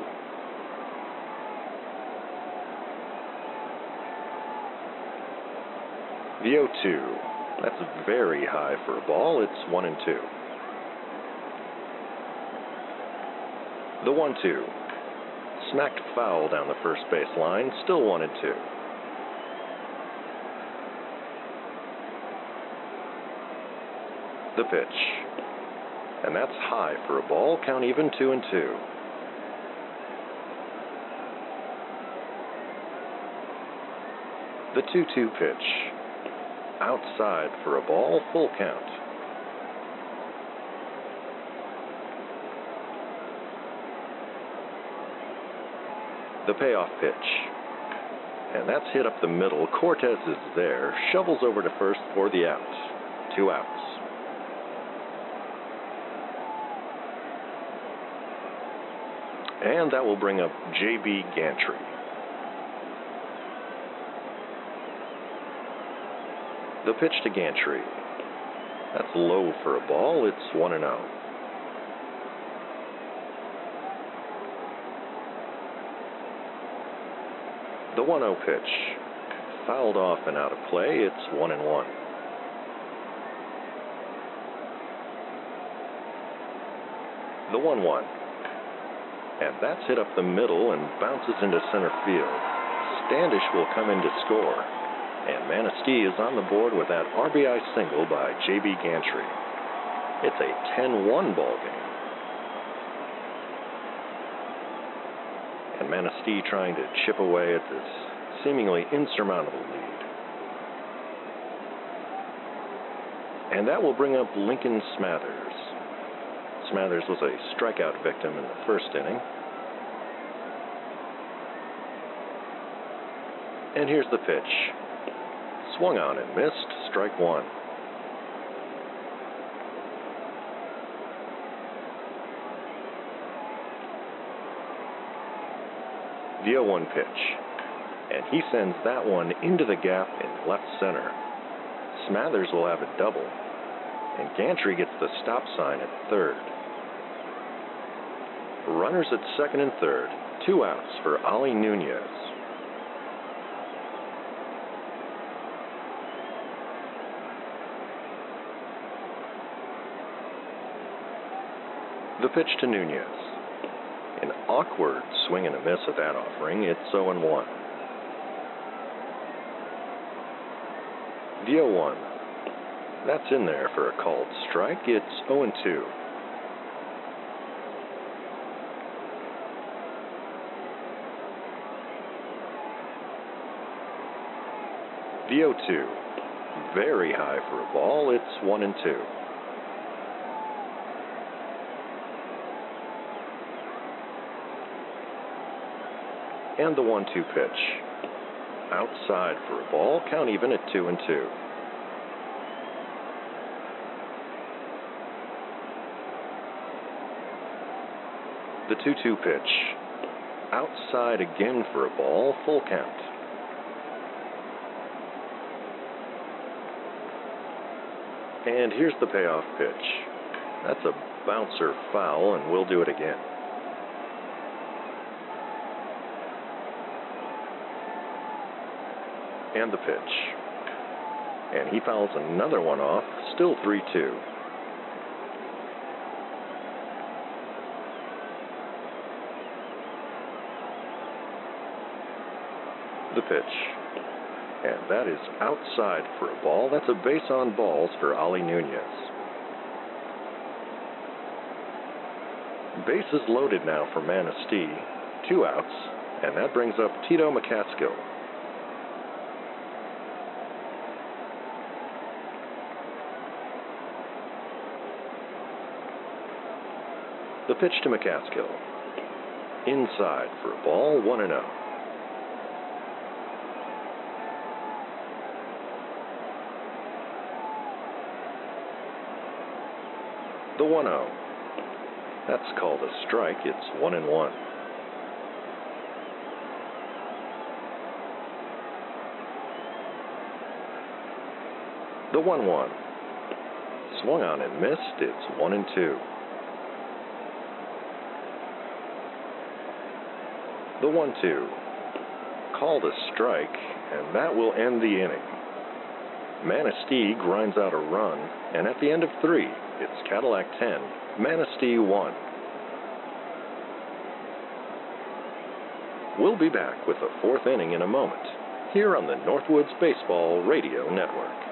The 0 2. That's very high for a ball. It's 1 and 2. The 1 2. Smacked foul down the first base line. Still 1 and 2. The pitch. And that's high for a ball. Count even 2 and 2. The 2 2 pitch. Outside for a ball, full count. The payoff pitch. And that's hit up the middle. Cortez is there, shovels over to first for the out. Two outs. And that will bring up J.B. Gantry. The pitch to Gantry. That's low for a ball. It's 1 and 0. The 1 0 pitch. Fouled off and out of play. It's 1 and 1. The 1 1. And that's hit up the middle and bounces into center field. Standish will come in to score. And Manistee is on the board with that RBI single by J.B. Gantry. It's a 10 1 ball game. And Manistee trying to chip away at this seemingly insurmountable lead. And that will bring up Lincoln Smathers. Smathers was a strikeout victim in the first inning. And here's the pitch. Swung on and missed, strike one. The 0 1 pitch. And he sends that one into the gap in left center. Smathers will have a double. And Gantry gets the stop sign at third. Runners at second and third. Two outs for Ali Nunez. The pitch to Nunez. An awkward swing and a miss at that offering. It's 0 1. The 0 1. That's in there for a called strike. It's 0 2. CO2. Very high for a ball. It's one and two. And the one two pitch. Outside for a ball. Count even at two and two. The 2 2 pitch. Outside again for a ball, full count. And here's the payoff pitch. That's a bouncer foul, and we'll do it again. And the pitch. And he fouls another one off, still 3 2. The pitch. That is outside for a ball. That's a base on balls for Ali Nunez. Bases loaded now for Manistee. Two outs, and that brings up Tito McCaskill. The pitch to McCaskill. Inside for a ball, 1 0. The 1 0. That's called a strike. It's 1 and 1. The 1 1. Swung on and missed. It's 1 and 2. The 1 2. Called a strike, and that will end the inning. Manistee grinds out a run, and at the end of three, it's Cadillac 10, Manistee 1. We'll be back with the fourth inning in a moment, here on the Northwoods Baseball Radio Network.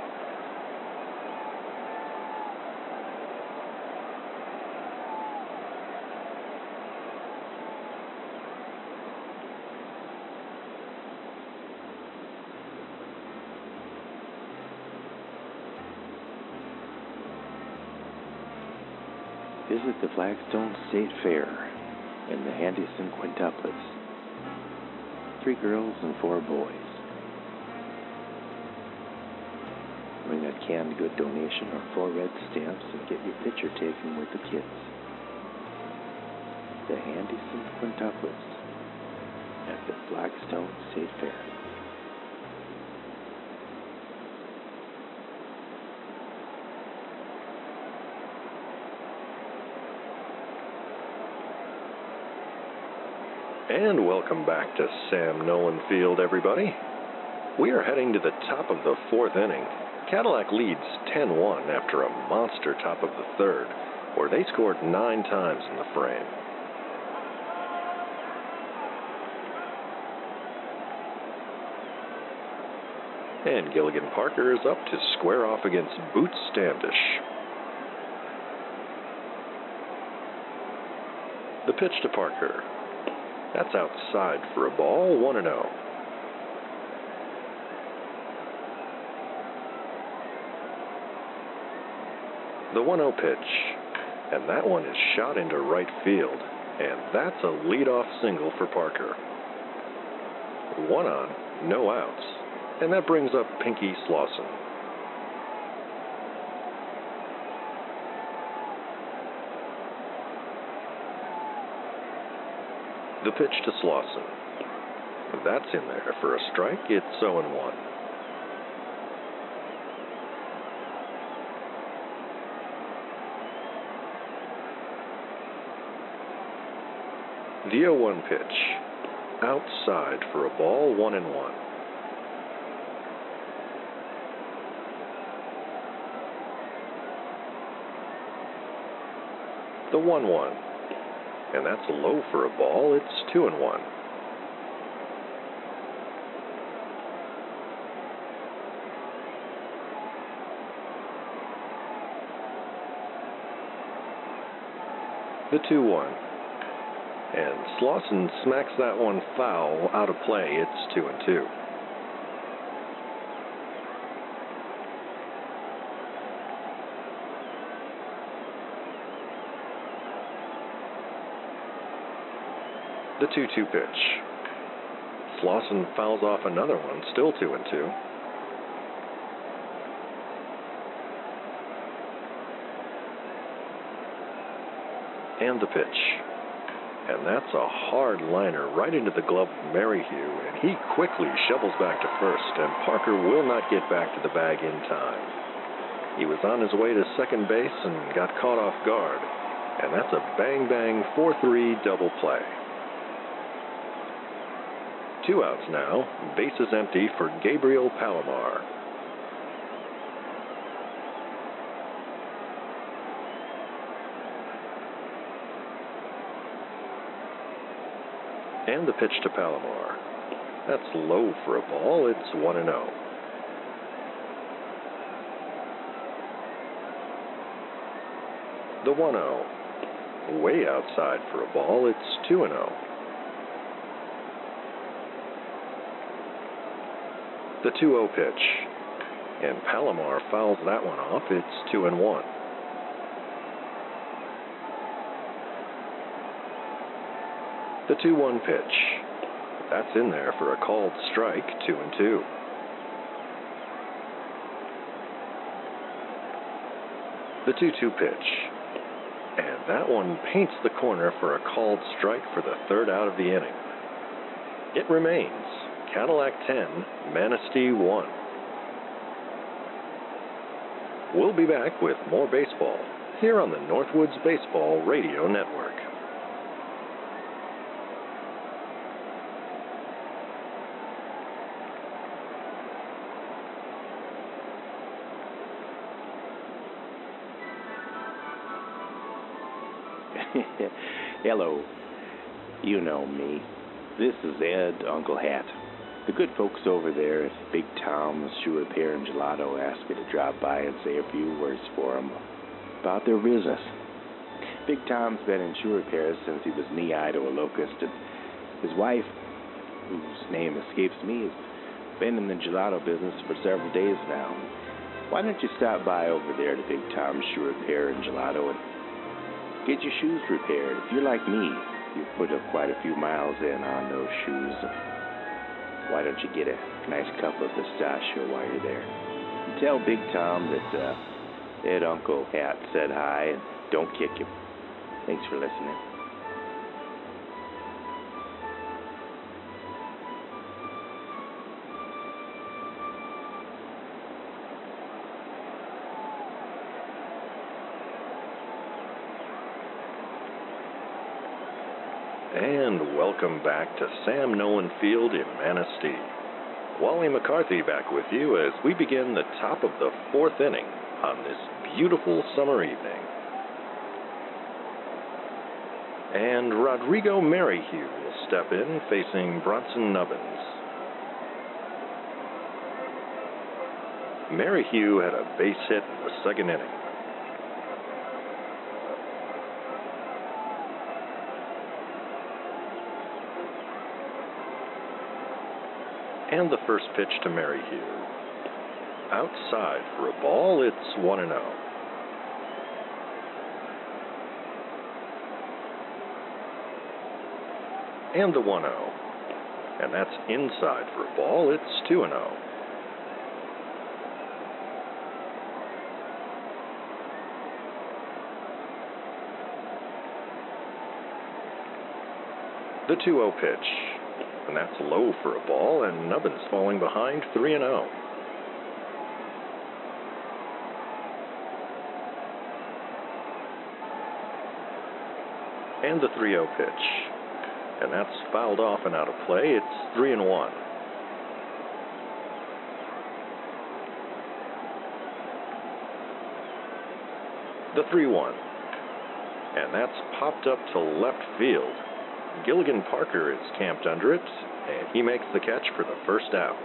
Visit the Flagstone State Fair and the Handison Quintuplets. Three girls and four boys. Bring a canned good donation or four red stamps and get your picture taken with the kids. The Handison Quintuplets at the Flagstone State Fair. And welcome back to Sam Nolan Field, everybody. We are heading to the top of the fourth inning. Cadillac leads 10 1 after a monster top of the third, where they scored nine times in the frame. And Gilligan Parker is up to square off against Boots Standish. The pitch to Parker. That's outside for a ball, 1 0. The 1 0 pitch, and that one is shot into right field, and that's a leadoff single for Parker. One on, no outs, and that brings up Pinky Slauson. The pitch to Slauson. That's in there for a strike. It's 0 1. The 0 1 pitch. Outside for a ball, 1 and 1. The 1 1 and that's a low for a ball. It's two and one. The 2 1. And Slauson smacks that one foul out of play. It's 2 and 2. The 2 2 pitch. Lawson fouls off another one, still 2 and 2. And the pitch. And that's a hard liner right into the glove of Merrihew, and he quickly shovels back to first, and Parker will not get back to the bag in time. He was on his way to second base and got caught off guard, and that's a bang bang 4 3 double play. Two outs now, bases empty for Gabriel Palomar. And the pitch to Palomar. That's low for a ball. It's 1 0. The 1 0. Way outside for a ball. It's 2 0. The 2 0 pitch. And Palomar fouls that one off. It's 2 and 1. The 2 1 pitch. That's in there for a called strike, 2 and 2. The 2 2 pitch. And that one paints the corner for a called strike for the third out of the inning. It remains Cadillac 10, Manistee 1. We'll be back with more baseball here on the Northwoods Baseball Radio Network. Hello. You know me. This is Ed, Uncle Hat. The good folks over there at Big Tom's Shoe Repair and Gelato asked me to drop by and say a few words for them about their business. Big Tom's been in shoe repair since he was knee-high to a locust, and his wife, whose name escapes me, has been in the gelato business for several days now. Why don't you stop by over there to Big Tom's Shoe Repair and Gelato and get your shoes repaired? If you're like me, you've put up quite a few miles in on those shoes. Why don't you get a nice cup of pistachio while you're there? And tell Big Tom that uh, Ed Uncle Hat said hi and don't kick him. Thanks for listening. And welcome back to Sam Nolan Field in Manistee. Wally McCarthy back with you as we begin the top of the fourth inning on this beautiful summer evening. And Rodrigo Merrihew will step in facing Bronson Nubbins. Merrihew had a base hit in the second inning. And the first pitch to Mary Merrihew. Outside for a ball, it's 1 0. And the 1 0. And that's inside for a ball, it's 2 0. The 2 0 pitch and that's low for a ball, and Nubbins falling behind 3 and 0. And the 3 0 pitch. And that's fouled off and out of play. It's 3 and 1. The 3 1. And that's popped up to left field. Gilligan Parker is camped under it, and he makes the catch for the first out.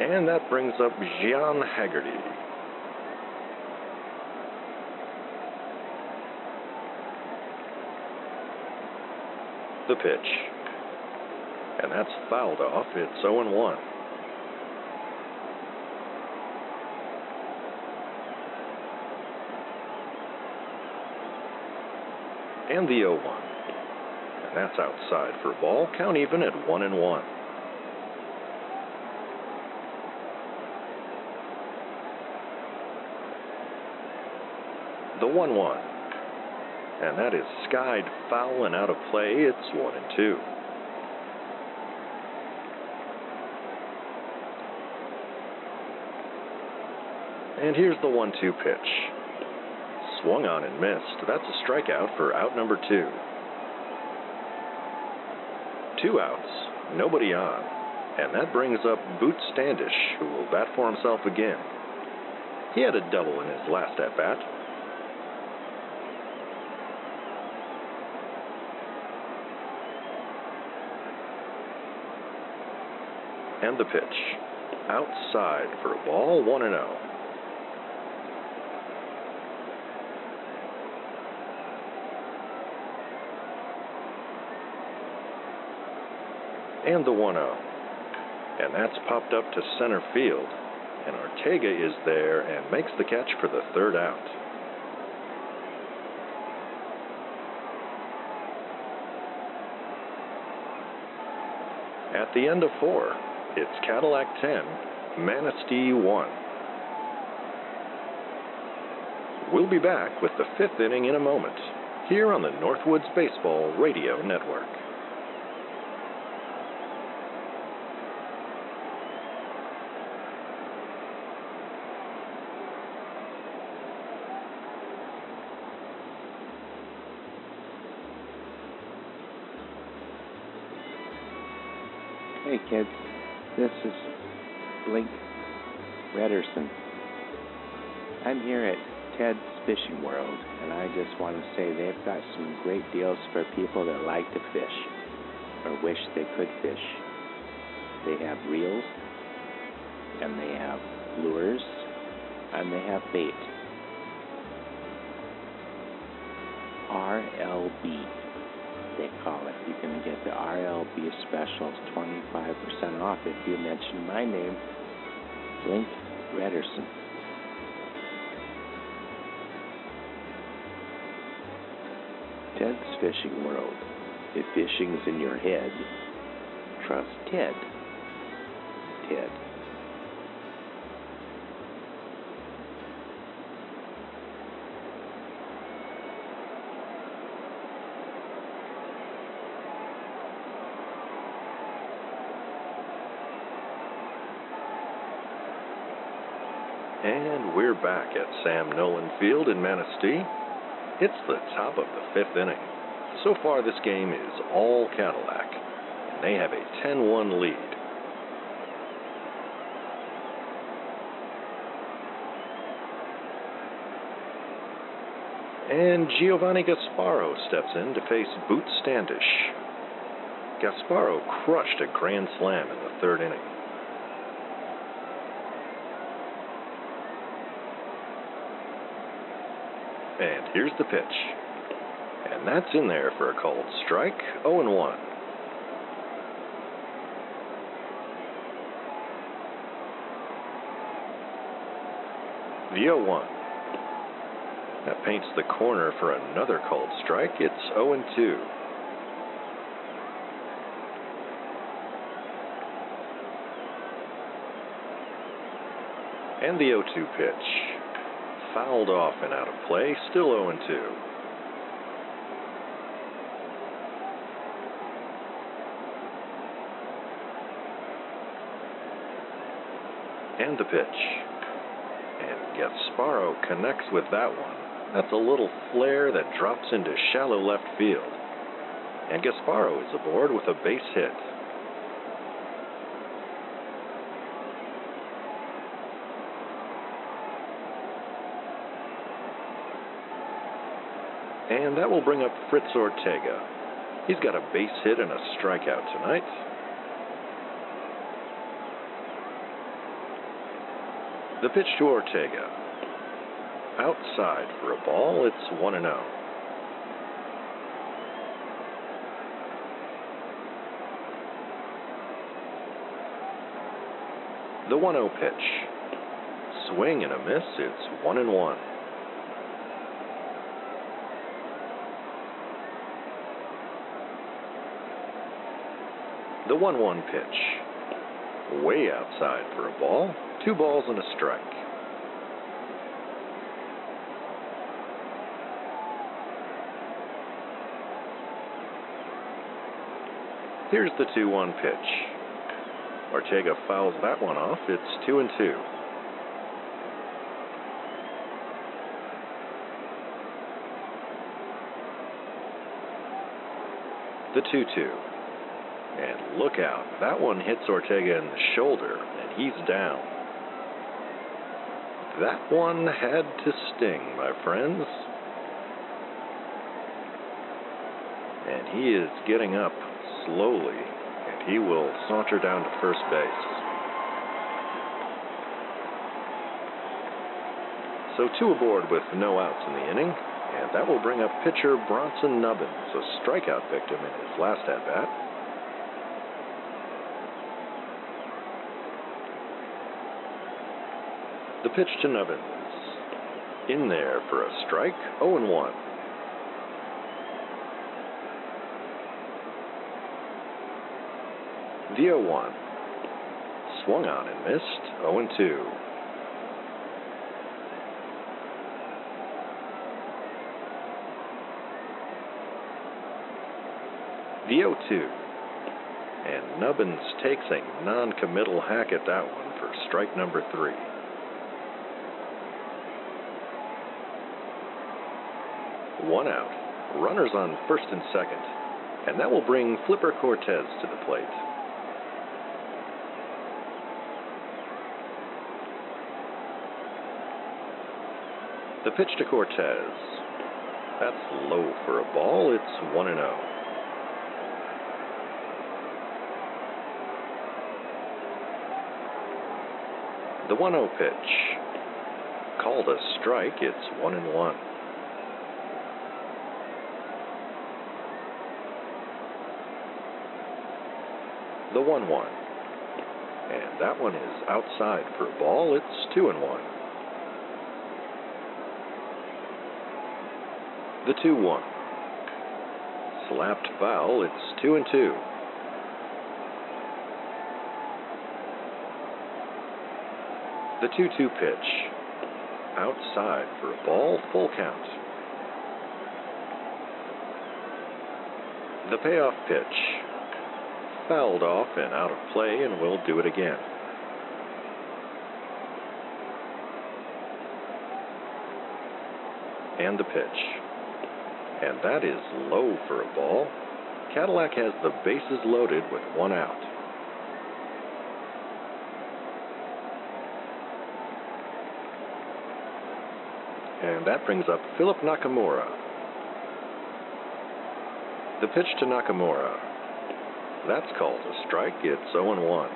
And that brings up Gian Haggerty. The pitch. And that's fouled off. It's 0 1. And the 0 1. And that's outside for a ball. Count even at 1 and 1. The 1 1. And that is skied foul and out of play. It's 1 and 2. And here's the 1 2 pitch. Swung on and missed. That's a strikeout for out number two. Two outs, nobody on. And that brings up Boot Standish, who will bat for himself again. He had a double in his last at bat. And the pitch. Outside for a ball, 1 0. And the 1 0. And that's popped up to center field. And Ortega is there and makes the catch for the third out. At the end of four, it's Cadillac 10, Manistee 1. We'll be back with the fifth inning in a moment, here on the Northwoods Baseball Radio Network. Kids, this is Blink Rederson. I'm here at Ted's Fishing World, and I just want to say they've got some great deals for people that like to fish or wish they could fish. They have reels, and they have lures, and they have bait. RLB they call it. You can get the RLB specials 25% off if you mention my name, Link Redderson. Ted's Fishing World. If fishing's in your head, trust Ted. Ted. And we're back at Sam Nolan Field in Manistee. It's the top of the fifth inning. So far, this game is all Cadillac, and they have a 10 1 lead. And Giovanni Gasparo steps in to face Boot Standish. Gasparo crushed a grand slam in the third inning. And here's the pitch. And that's in there for a called strike, 0 and 1. The 0 1. That paints the corner for another called strike. It's 0 and 2. And the 0 2 pitch fouled off and out of play, still 0 2. And the pitch. And Gasparo connects with that one. That's a little flare that drops into shallow left field. And Gasparo is aboard with a base hit. And that will bring up Fritz Ortega. He's got a base hit and a strikeout tonight. The pitch to Ortega. Outside for a ball, it's 1 0. The 1 0 pitch. Swing and a miss, it's 1 and 1. The 1 1 pitch. Way outside for a ball. Two balls and a strike. Here's the 2 1 pitch. Ortega fouls that one off. It's 2 and 2. The 2 2. And look out, that one hits Ortega in the shoulder, and he's down. That one had to sting, my friends. And he is getting up slowly, and he will saunter down to first base. So two aboard with no outs in the inning, and that will bring up pitcher Bronson Nubbins, a strikeout victim in his last at bat. The pitch to Nubbins. In there for a strike, 0 and 1. The 0 1. Swung on and missed, 0 and 2. The 0 2. And Nubbins takes a non committal hack at that one for strike number three. One out. Runners on first and second. And that will bring Flipper Cortez to the plate. The pitch to Cortez. That's low for a ball. It's 1 and 0. The 1 0 pitch. Called a strike. It's 1 and 1. The 1 1. And that one is outside for a ball. It's 2 and 1. The 2 1. Slapped foul. It's 2 and 2. The 2 2 pitch. Outside for a ball, full count. The payoff pitch. Fouled off and out of play, and we'll do it again. And the pitch. And that is low for a ball. Cadillac has the bases loaded with one out. And that brings up Philip Nakamura. The pitch to Nakamura. That's called a strike. It's 0 1.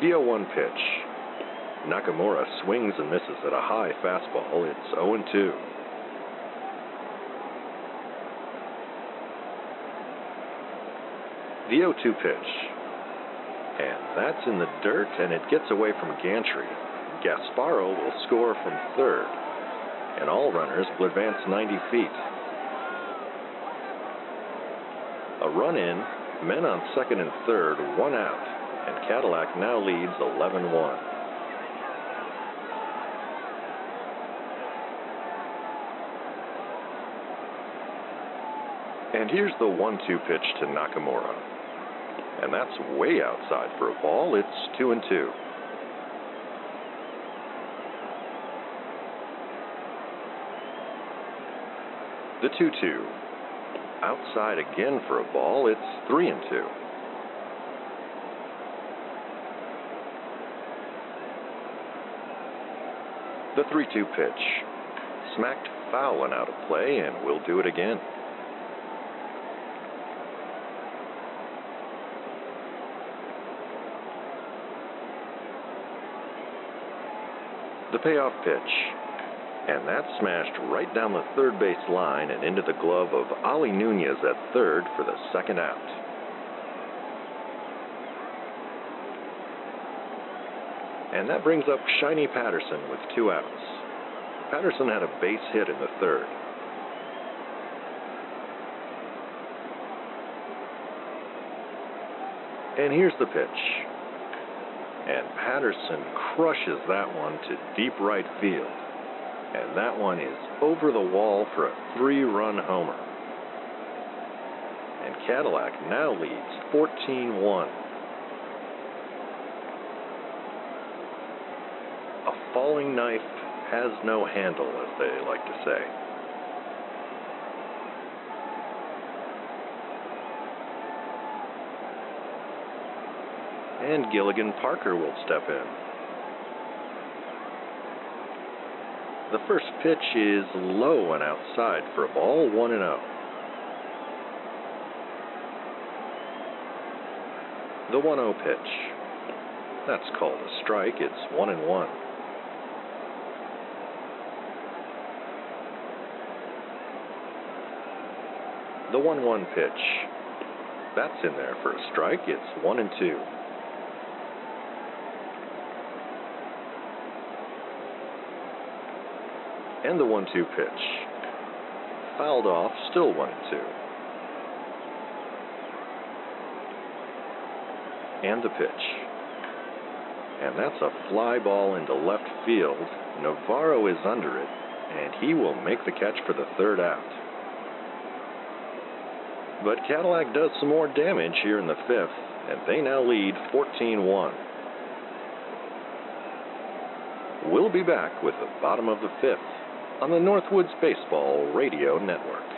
The 0 1 pitch. Nakamura swings and misses at a high fastball. It's 0 2. The 0 2 pitch. And that's in the dirt, and it gets away from Gantry. Gasparo will score from third, and all runners will advance 90 feet. A run in, men on second and third, one out, and Cadillac now leads 11 1. And here's the 1 2 pitch to Nakamura. And that's way outside for a ball. It's 2 and 2. The 2 2. Outside again for a ball. It's 3 and 2. The 3 2 pitch. Smacked foul and out of play, and we'll do it again. The payoff pitch and that smashed right down the third base line and into the glove of Ali Nunez at third for the second out. And that brings up Shiny Patterson with two outs. Patterson had a base hit in the third. And here's the pitch. And Patterson crushes that one to deep right field. And that one is over the wall for a three run homer. And Cadillac now leads 14 1. A falling knife has no handle, as they like to say. And Gilligan Parker will step in. The first pitch is low and outside for a ball 1 and 0. The 1 0 pitch. That's called a strike. It's 1 and 1. The 1 1 pitch. That's in there for a strike. It's 1 and 2. And the 1 2 pitch. Fouled off, still 1 2. And the pitch. And that's a fly ball into left field. Navarro is under it, and he will make the catch for the third out. But Cadillac does some more damage here in the fifth, and they now lead 14 1. We'll be back with the bottom of the fifth on the Northwoods Baseball Radio Network.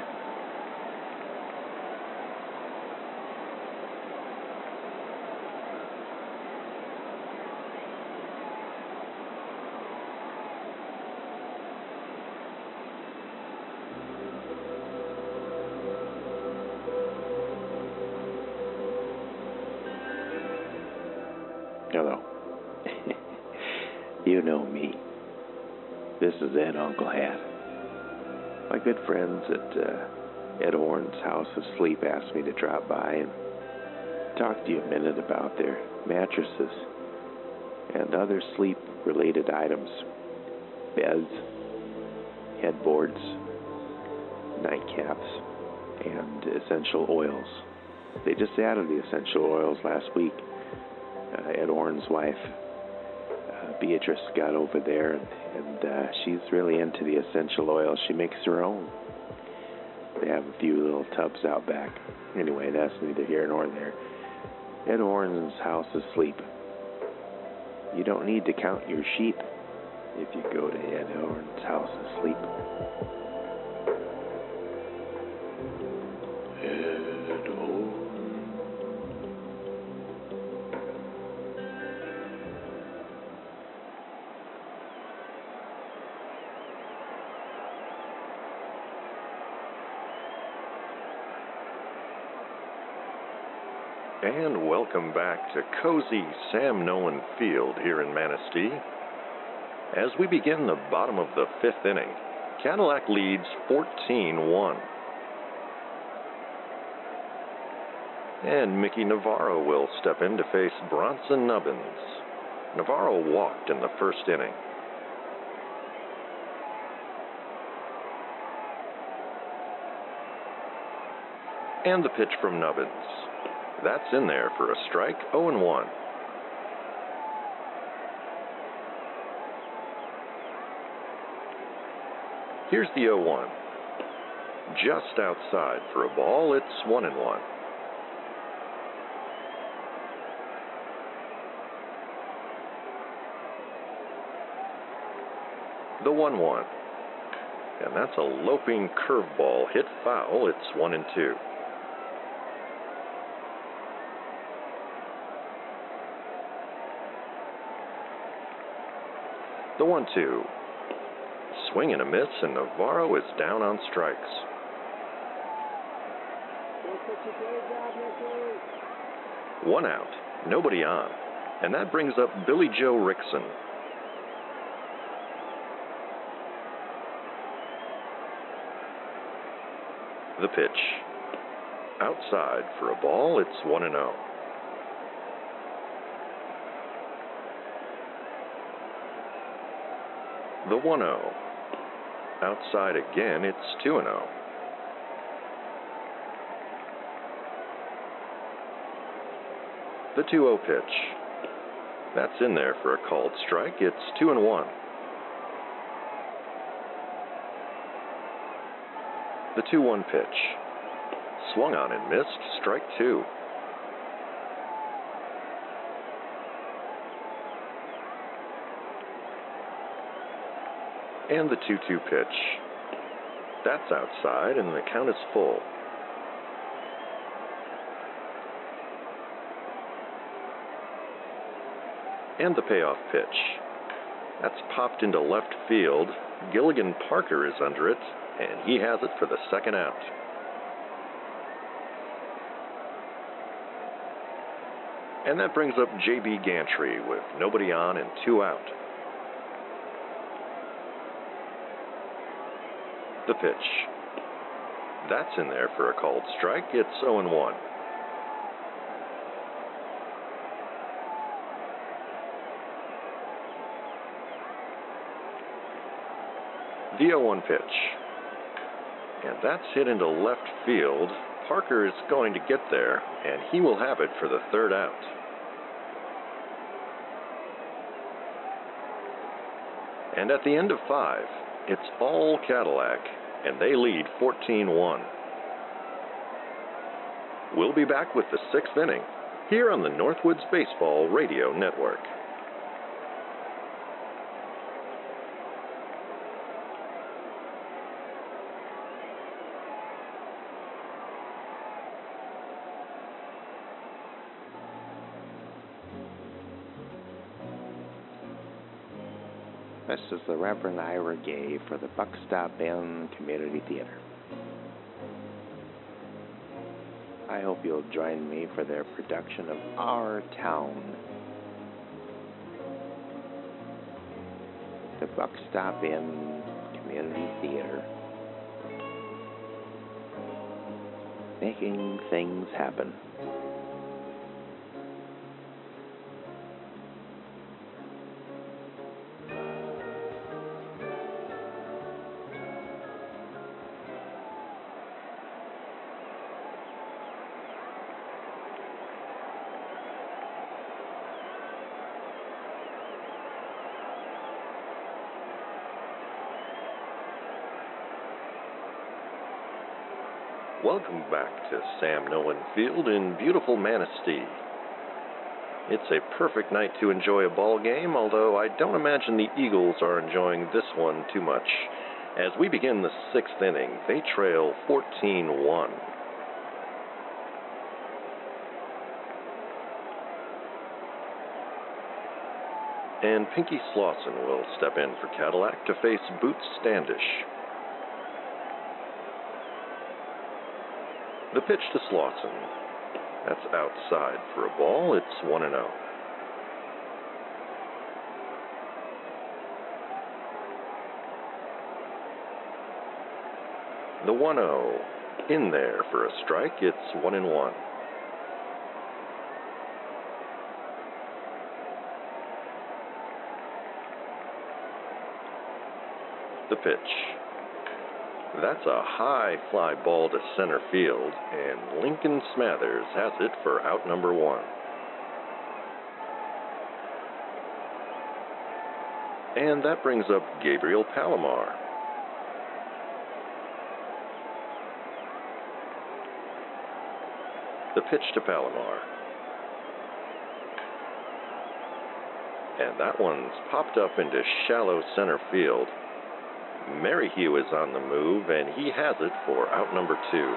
Is Ed Uncle Hat. My good friends at uh, Ed Horn's House of Sleep asked me to drop by and talk to you a minute about their mattresses and other sleep related items beds, headboards, nightcaps, and essential oils. They just added the essential oils last week. Uh, Ed Orn's wife, Beatrice, got over there, and, and uh, she's really into the essential oils. She makes her own. They have a few little tubs out back. Anyway, that's neither here nor there. Ed Orn's house is sleep. You don't need to count your sheep if you go to Ed Orn's house of welcome back to cozy Sam Nolan Field here in Manistee. As we begin the bottom of the fifth inning, Cadillac leads 14 1. And Mickey Navarro will step in to face Bronson Nubbins. Navarro walked in the first inning. And the pitch from Nubbins. That's in there for a strike, 0 and 1. Here's the 0 1. Just outside for a ball, it's 1 and 1. The 1 1. And that's a loping curveball hit foul. It's 1 and 2. The 1 2. Swing and a miss, and Navarro is down on strikes. One out, nobody on. And that brings up Billy Joe Rickson. The pitch. Outside for a ball, it's 1 and 0. The 1 0. Outside again, it's 2 0. The 2 0 pitch. That's in there for a called strike. It's 2 and 1. The 2 1 pitch. Swung on and missed. Strike two. And the 2 2 pitch. That's outside, and the count is full. And the payoff pitch. That's popped into left field. Gilligan Parker is under it, and he has it for the second out. And that brings up J.B. Gantry with nobody on and two out. The pitch. That's in there for a called strike. It's 0 1. The 0 1 pitch. And that's hit into left field. Parker is going to get there, and he will have it for the third out. And at the end of five, it's all Cadillac, and they lead 14 1. We'll be back with the sixth inning here on the Northwoods Baseball Radio Network. Is the Reverend Ira Gay for the Buck Stop Inn Community Theater. I hope you'll join me for their production of Our Town. The Buck Stop Inn Community Theater. Making things happen. Welcome back to Sam Nolan Field in beautiful Manistee. It's a perfect night to enjoy a ball game, although I don't imagine the Eagles are enjoying this one too much. As we begin the sixth inning, they trail 14 1. And Pinky Slauson will step in for Cadillac to face Boots Standish. The pitch to Slauson. That's outside for a ball. It's 1 0. The 1 0 in there for a strike. It's 1 and 1. The pitch. That's a high fly ball to center field, and Lincoln Smathers has it for out number one. And that brings up Gabriel Palomar. The pitch to Palomar. And that one's popped up into shallow center field. Merrihew is on the move, and he has it for out number two.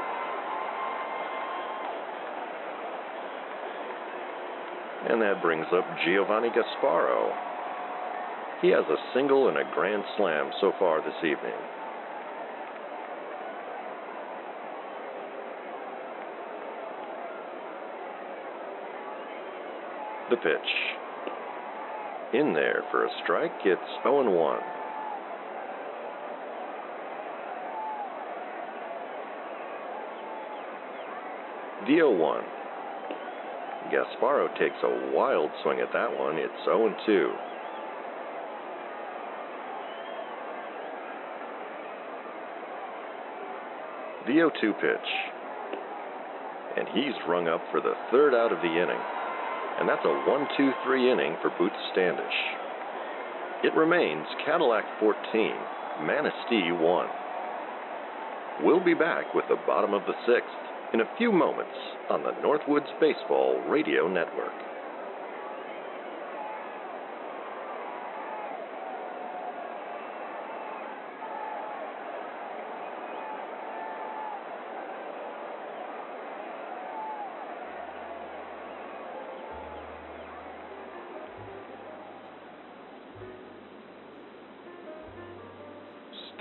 And that brings up Giovanni Gasparo. He has a single and a grand slam so far this evening. The pitch. In there for a strike, it's 0 1. 0 1. Gasparo takes a wild swing at that one. It's 0 2. The 0 2 pitch. And he's rung up for the third out of the inning. and that's a 1 2 3 inning for Boots Standish. It remains Cadillac 14, Manistee 1. We'll be back with the bottom of the sixth in a few moments on the Northwoods Baseball Radio Network.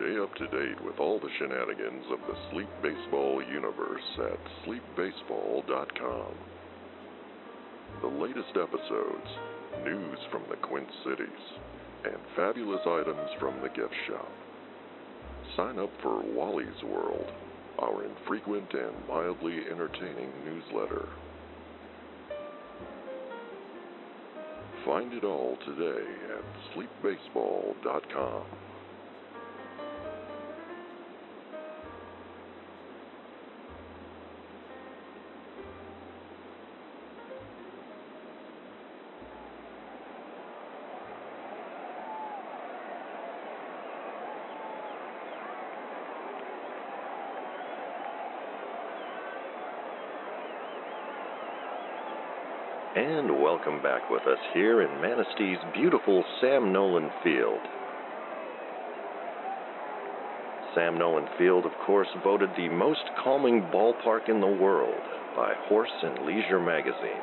Stay up to date with all the shenanigans of the Sleep Baseball universe at sleepbaseball.com. The latest episodes, news from the Quint Cities, and fabulous items from the gift shop. Sign up for Wally's World, our infrequent and mildly entertaining newsletter. Find it all today at sleepbaseball.com. welcome back with us here in Manistee's beautiful Sam Nolan Field. Sam Nolan Field, of course, voted the most calming ballpark in the world by Horse and Leisure magazine.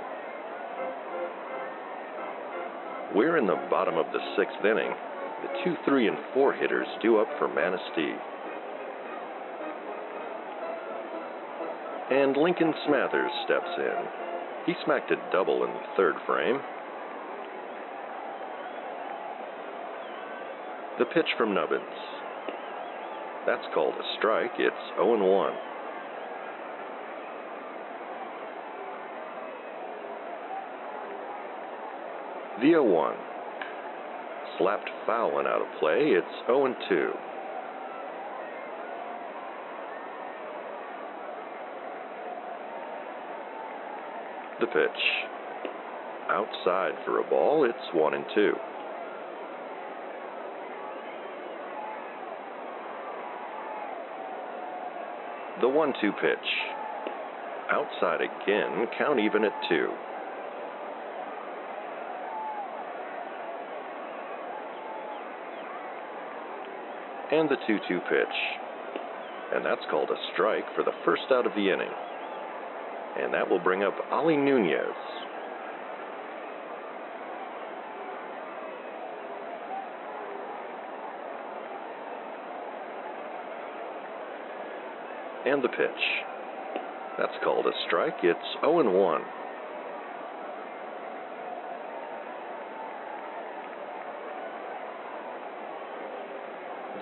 We're in the bottom of the sixth inning. The two, three, and four hitters due up for Manistee. And Lincoln Smathers steps in. He smacked a double in the third frame. The pitch from Nubbins. That's called a strike. It's 0 1. The 0 1. Slapped foul and out of play. It's 0 2. The pitch. Outside for a ball, it's 1 and 2. The 1 2 pitch. Outside again, count even at 2. And the 2 2 pitch. And that's called a strike for the first out of the inning and that will bring up Ali Nunez. And the pitch. That's called a strike. It's 0 1.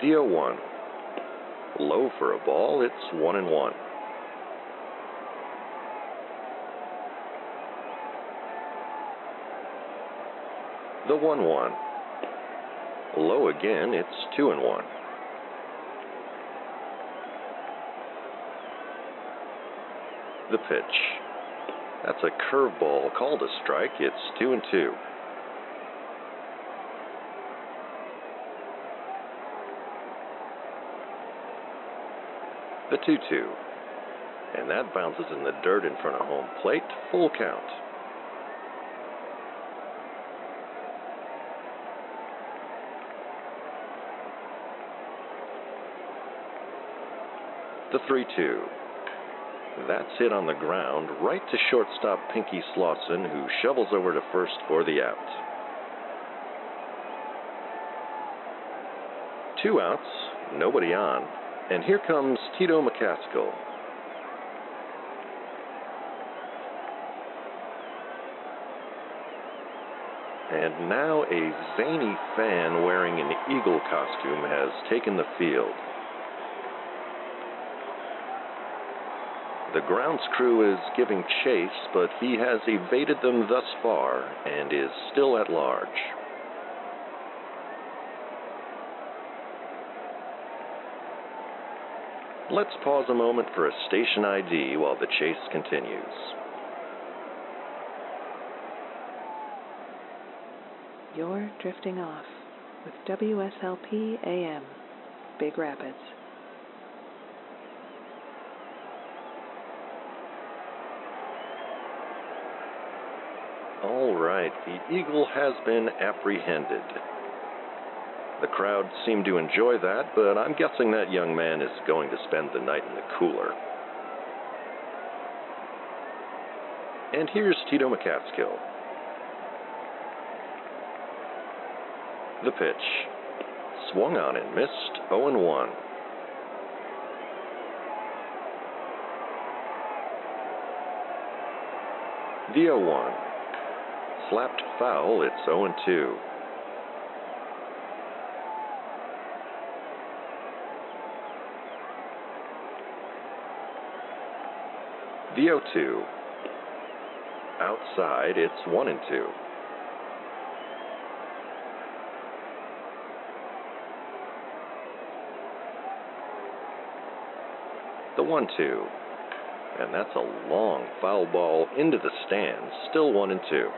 The 0 1. Low for a ball. It's 1 and 1. The 1 1. Low again, it's 2 and 1. The pitch. That's a curveball called a strike. It's 2 and 2. The 2 2. And that bounces in the dirt in front of home plate. Full count. The 3 2. That's hit on the ground right to shortstop Pinky Slauson, who shovels over to first for the out. Two outs, nobody on, and here comes Tito McCaskill. And now a zany fan wearing an eagle costume has taken the field. The grounds crew is giving chase, but he has evaded them thus far and is still at large. Let's pause a moment for a station ID while the chase continues. You're drifting off with WSLP AM, Big Rapids. All right, the eagle has been apprehended. The crowd seemed to enjoy that, but I'm guessing that young man is going to spend the night in the cooler. And here's Tito McCaskill. The pitch. Swung on and missed 0 1. The 0 1. Slapped foul, it's 0 2. The 0 2. Outside, it's 1 and 2. The 1 2. And that's a long foul ball into the stands, still 1 and 2.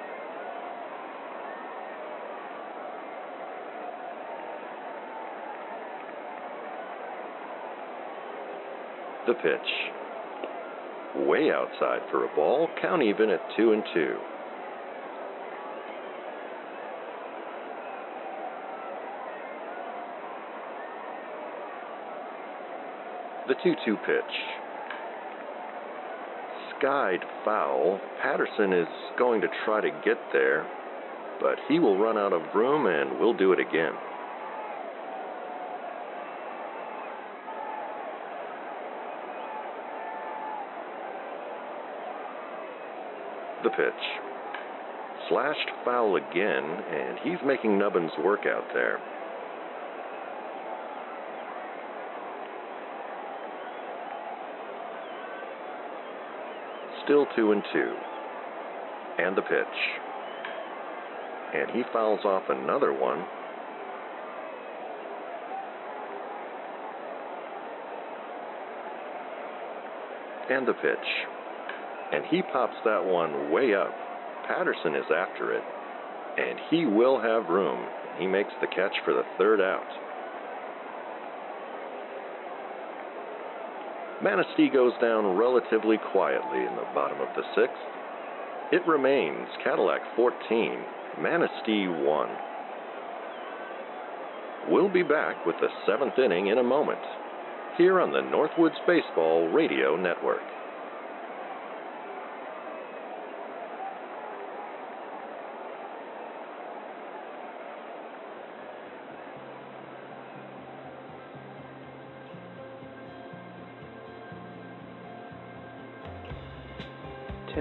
The pitch. Way outside for a ball, count even at 2 and 2. The 2 2 pitch. Skied foul. Patterson is going to try to get there, but he will run out of room and we'll do it again. The pitch. Slashed foul again, and he's making Nubbins work out there. Still two and two. And the pitch. And he fouls off another one. And the pitch. And he pops that one way up. Patterson is after it. And he will have room. He makes the catch for the third out. Manistee goes down relatively quietly in the bottom of the sixth. It remains Cadillac 14, Manistee 1. We'll be back with the seventh inning in a moment, here on the Northwoods Baseball Radio Network.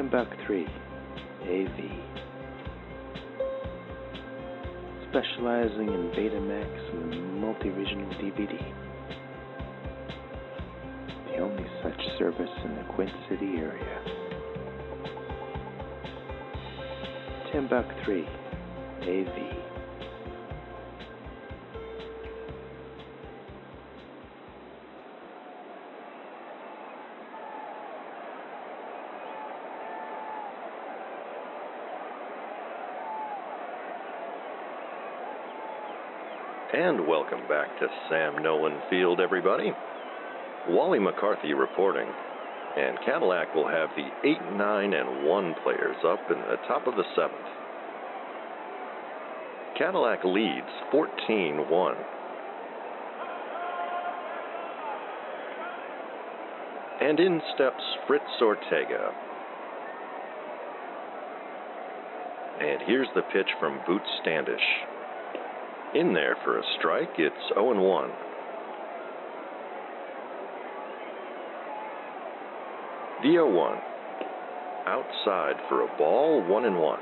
Timbuk 3 AV. Specializing in Betamax and multi regional DVD. The only such service in the Quint City area. Timbuk 3 AV. And welcome back to Sam Nolan Field, everybody. Wally McCarthy reporting. And Cadillac will have the 8, 9, and 1 players up in the top of the seventh. Cadillac leads 14 1. And in steps Fritz Ortega. And here's the pitch from Boot Standish. In there for a strike, it's 0 1. The 0 1. Outside for a ball, 1 and 1.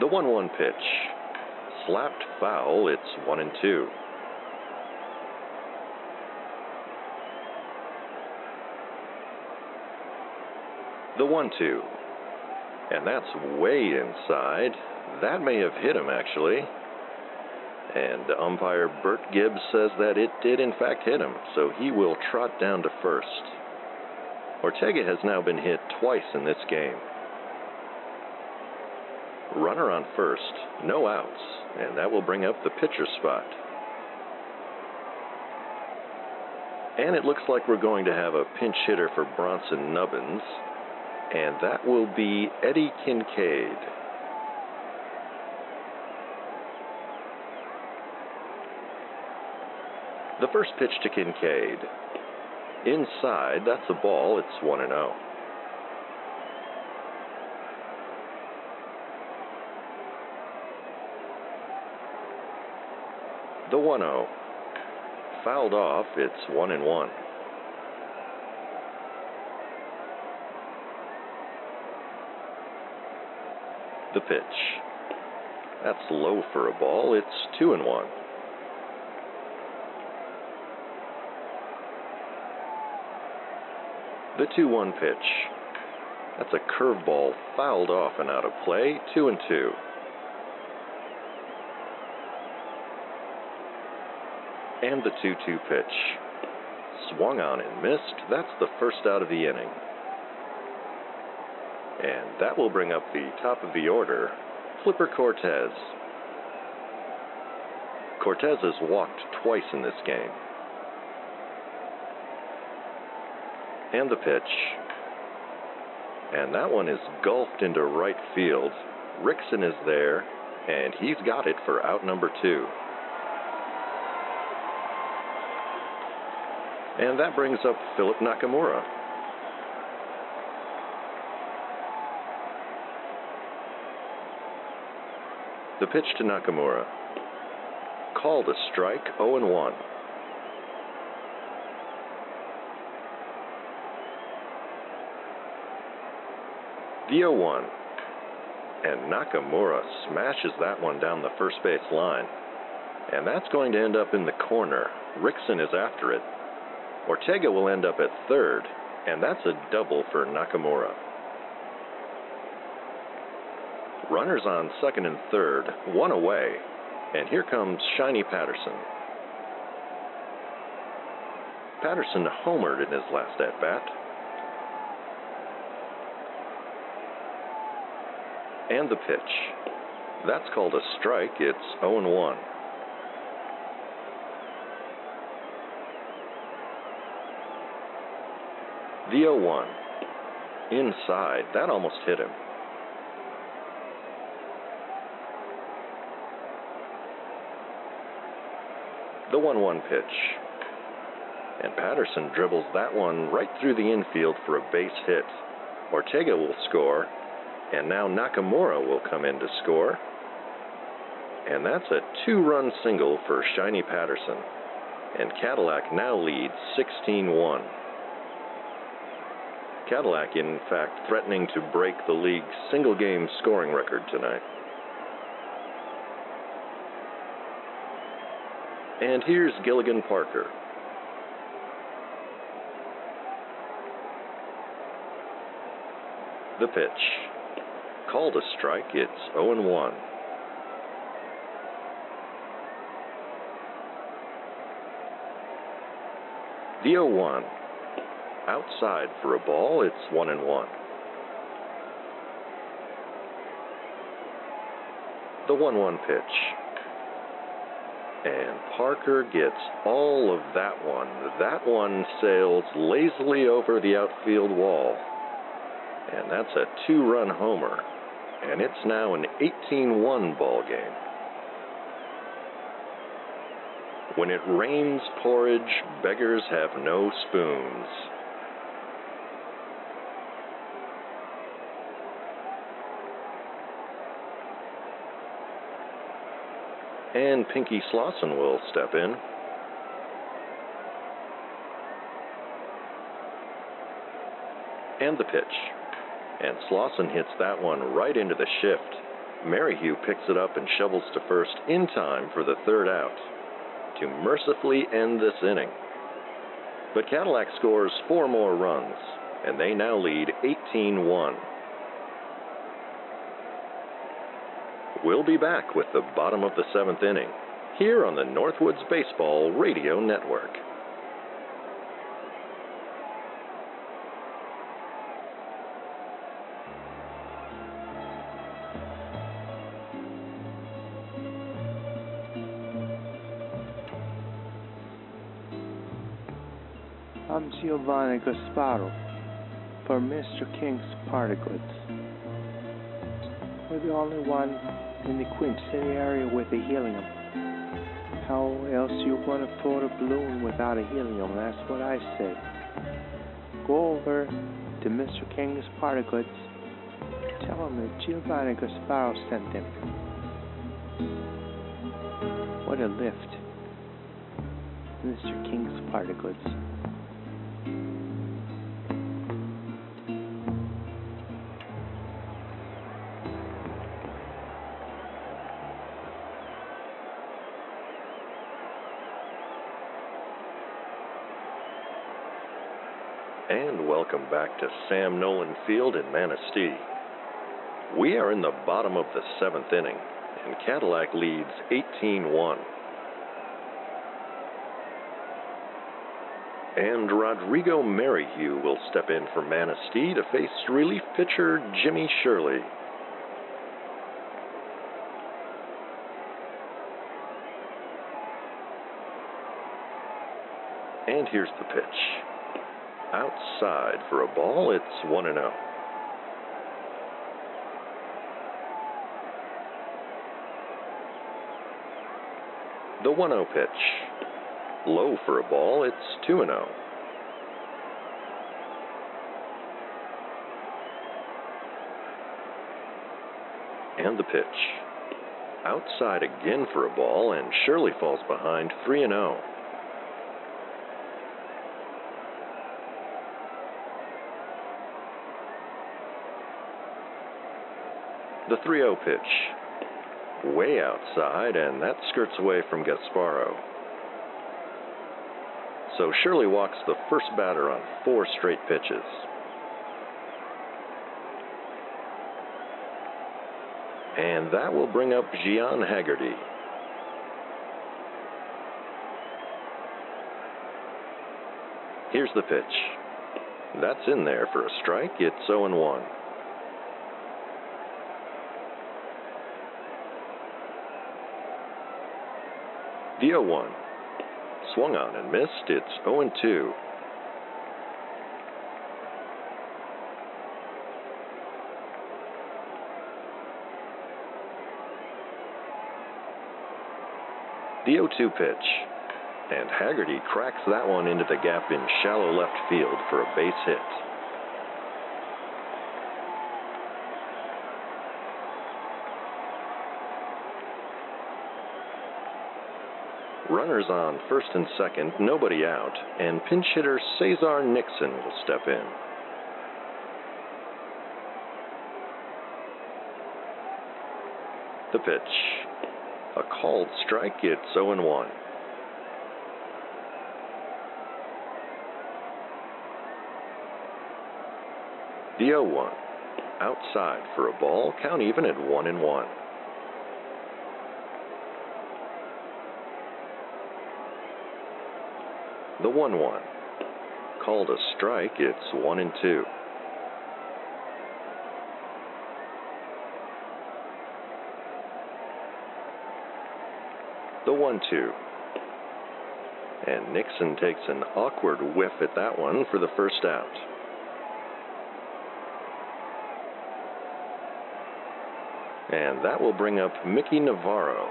The 1 1 pitch. Slapped foul, it's 1 and 2. The 1 2. And that's way inside. That may have hit him, actually. And umpire Bert Gibbs says that it did, in fact, hit him, so he will trot down to first. Ortega has now been hit twice in this game. Runner on first, no outs, and that will bring up the pitcher spot. And it looks like we're going to have a pinch hitter for Bronson Nubbins, and that will be Eddie Kincaid. The first pitch to Kincaid. Inside, that's a ball. It's 1 0. The 1 0. Fouled off. It's 1 and 1. The pitch. That's low for a ball. It's 2 and 1. The 2 1 pitch. That's a curveball fouled off and out of play. 2 and 2. And the 2 2 pitch. Swung on and missed. That's the first out of the inning. And that will bring up the top of the order, Flipper Cortez. Cortez has walked twice in this game. And the pitch. And that one is gulfed into right field. Rickson is there, and he's got it for out number two. And that brings up Philip Nakamura. The pitch to Nakamura. Called a strike 0 1. The 0 1. And Nakamura smashes that one down the first base line. And that's going to end up in the corner. Rickson is after it. Ortega will end up at third, and that's a double for Nakamura. Runners on second and third, one away, and here comes Shiny Patterson. Patterson homered in his last at bat. And the pitch. That's called a strike. It's 0 1. The 0 1. Inside. That almost hit him. The 1 1 pitch. And Patterson dribbles that one right through the infield for a base hit. Ortega will score, and now Nakamura will come in to score. And that's a two run single for Shiny Patterson. And Cadillac now leads 16 1. Cadillac, in fact, threatening to break the league's single game scoring record tonight. And here's Gilligan Parker. The pitch. Called a strike, it's 0 1. The 0 1 outside for a ball. It's one and one. The 1 1 pitch. And Parker gets all of that one. That one sails lazily over the outfield wall. And that's a two run homer. And it's now an 18 1 ball game. When it rains porridge, beggars have no spoons. And Pinky Slauson will step in. And the pitch. And Slauson hits that one right into the shift. Merrihew picks it up and shovels to first in time for the third out to mercifully end this inning. But Cadillac scores four more runs, and they now lead 18 1. We'll be back with the bottom of the seventh inning here on the Northwoods Baseball Radio Network. I'm Giovanni Gasparo for Mr. King's Party Goods. We're the only one in the City area with a helium. How else you gonna float a balloon without a helium? That's what I say. Go over to Mr. King's Party Goods. Tell him that Giovanni Gasparo sent him. What a lift. Mr. King's Party Goods. Back to Sam Nolan Field in Manistee. We are in the bottom of the seventh inning, and Cadillac leads 18 1. And Rodrigo Merrihew will step in for Manistee to face relief pitcher Jimmy Shirley. And here's the pitch. Outside for a ball, it's 1 0. The 1 0 pitch. Low for a ball, it's 2 0. And the pitch. Outside again for a ball, and Shirley falls behind 3 0. The 3 0 pitch. Way outside, and that skirts away from Gasparo. So Shirley walks the first batter on four straight pitches. And that will bring up Gian Haggerty. Here's the pitch. That's in there for a strike. It's 0 1. 0 1. Swung on and missed. It's 0 2. The 0 2 pitch. And Haggerty cracks that one into the gap in shallow left field for a base hit. Runners on first and second, nobody out, and pinch hitter Cesar Nixon will step in. The pitch. A called strike, it's 0 1. The 0 1. Outside for a ball, count even at 1 and 1. The 1 1. Called a strike, it's 1 and 2. The 1 2. And Nixon takes an awkward whiff at that one for the first out. And that will bring up Mickey Navarro.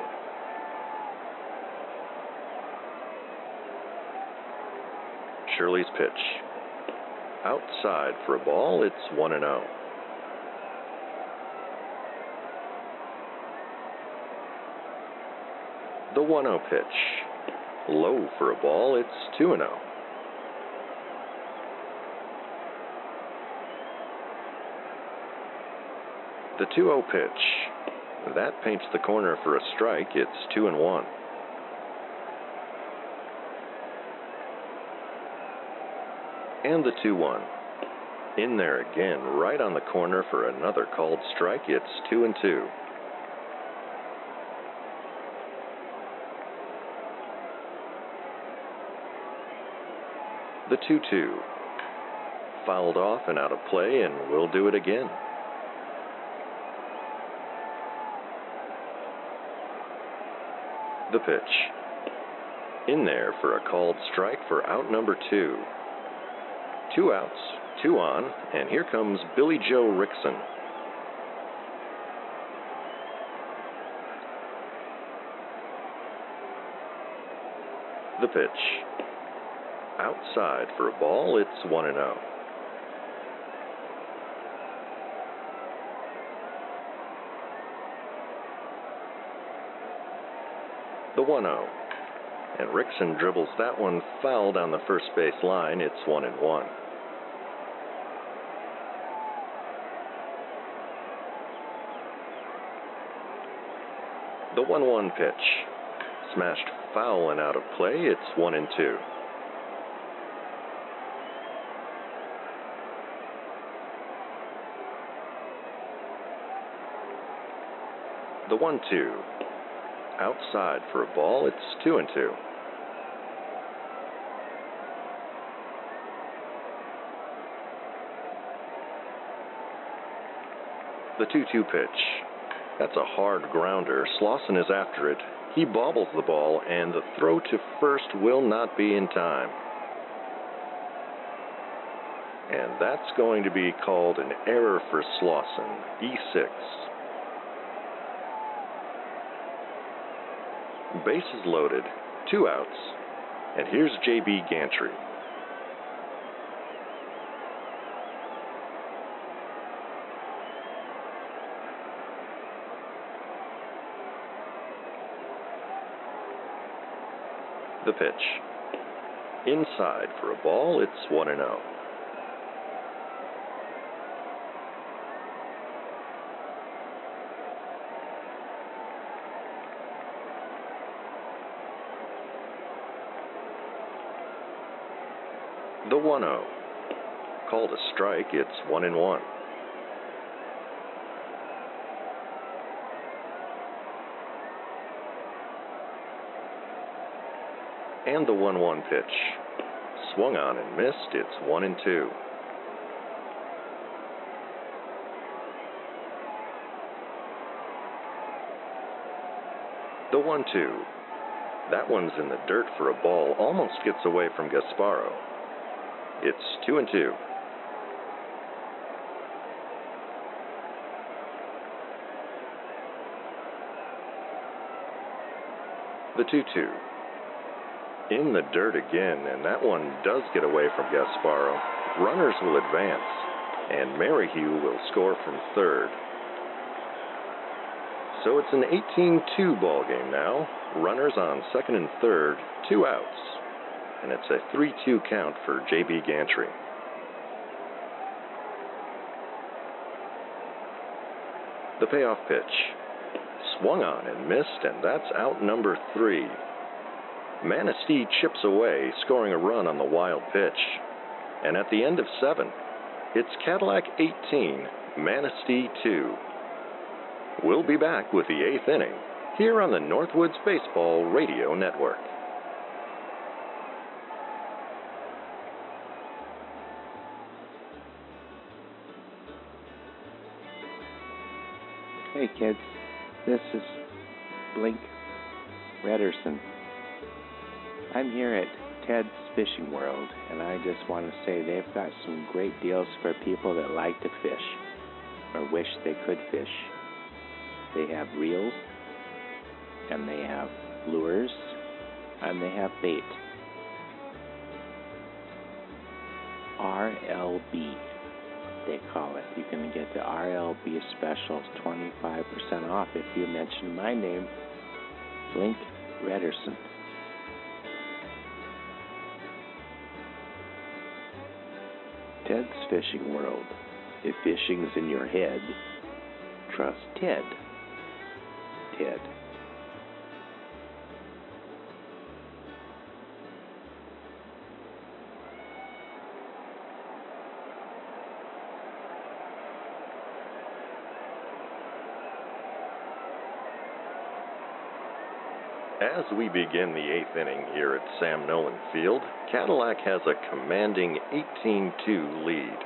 Shirley's pitch. Outside for a ball, it's 1 0. The 1 0 pitch. Low for a ball, it's 2 0. The 2 0 pitch. That paints the corner for a strike. It's 2 and 1. And the 2 1. In there again, right on the corner for another called strike. It's 2 and 2. The 2 2. Fouled off and out of play, and we'll do it again. The pitch. In there for a called strike for out number two. Two outs, two on, and here comes Billy Joe Rickson. The pitch. Outside for a ball, it's 1 and 0. The 1 0. And Rickson dribbles that one foul down the first base line. It's 1 and 1. The 1 1 pitch. Smashed foul and out of play. It's 1 and 2. The 1 2. Outside for a ball. It's 2 and 2. The 2 2 pitch. That's a hard grounder. Slauson is after it. He bobbles the ball, and the throw to first will not be in time. And that's going to be called an error for Slauson, E6. Bases loaded, two outs, and here's J.B. Gantry. The pitch. Inside for a ball, it's 1 0. The 1 0. Called a strike, it's 1 and 1. And the 1 1 pitch. Swung on and missed, it's 1 and 2. The 1 2. That one's in the dirt for a ball, almost gets away from Gasparo. It's 2 and 2. The 2 2. In the dirt again, and that one does get away from Gasparo. Runners will advance, and Merrihew will score from third. So it's an 18 2 ball game now. Runners on second and third, two outs. And it's a 3 2 count for J.B. Gantry. The payoff pitch. Swung on and missed, and that's out number three. Manistee chips away, scoring a run on the wild pitch. And at the end of seven, it's Cadillac 18, Manistee 2. We'll be back with the eighth inning here on the Northwoods Baseball Radio Network. Hey kids, this is Blink Rederson. I'm here at Ted's Fishing World, and I just want to say they've got some great deals for people that like to fish or wish they could fish. They have reels, and they have lures, and they have bait. RLB, they call it. You can get the RLB specials 25% off if you mention my name, Blink Rederson. Ted's Fishing World. If fishing's in your head, trust Ted. Ted. As we begin the eighth inning here at Sam Nolan Field, Cadillac has a commanding 18 2 lead.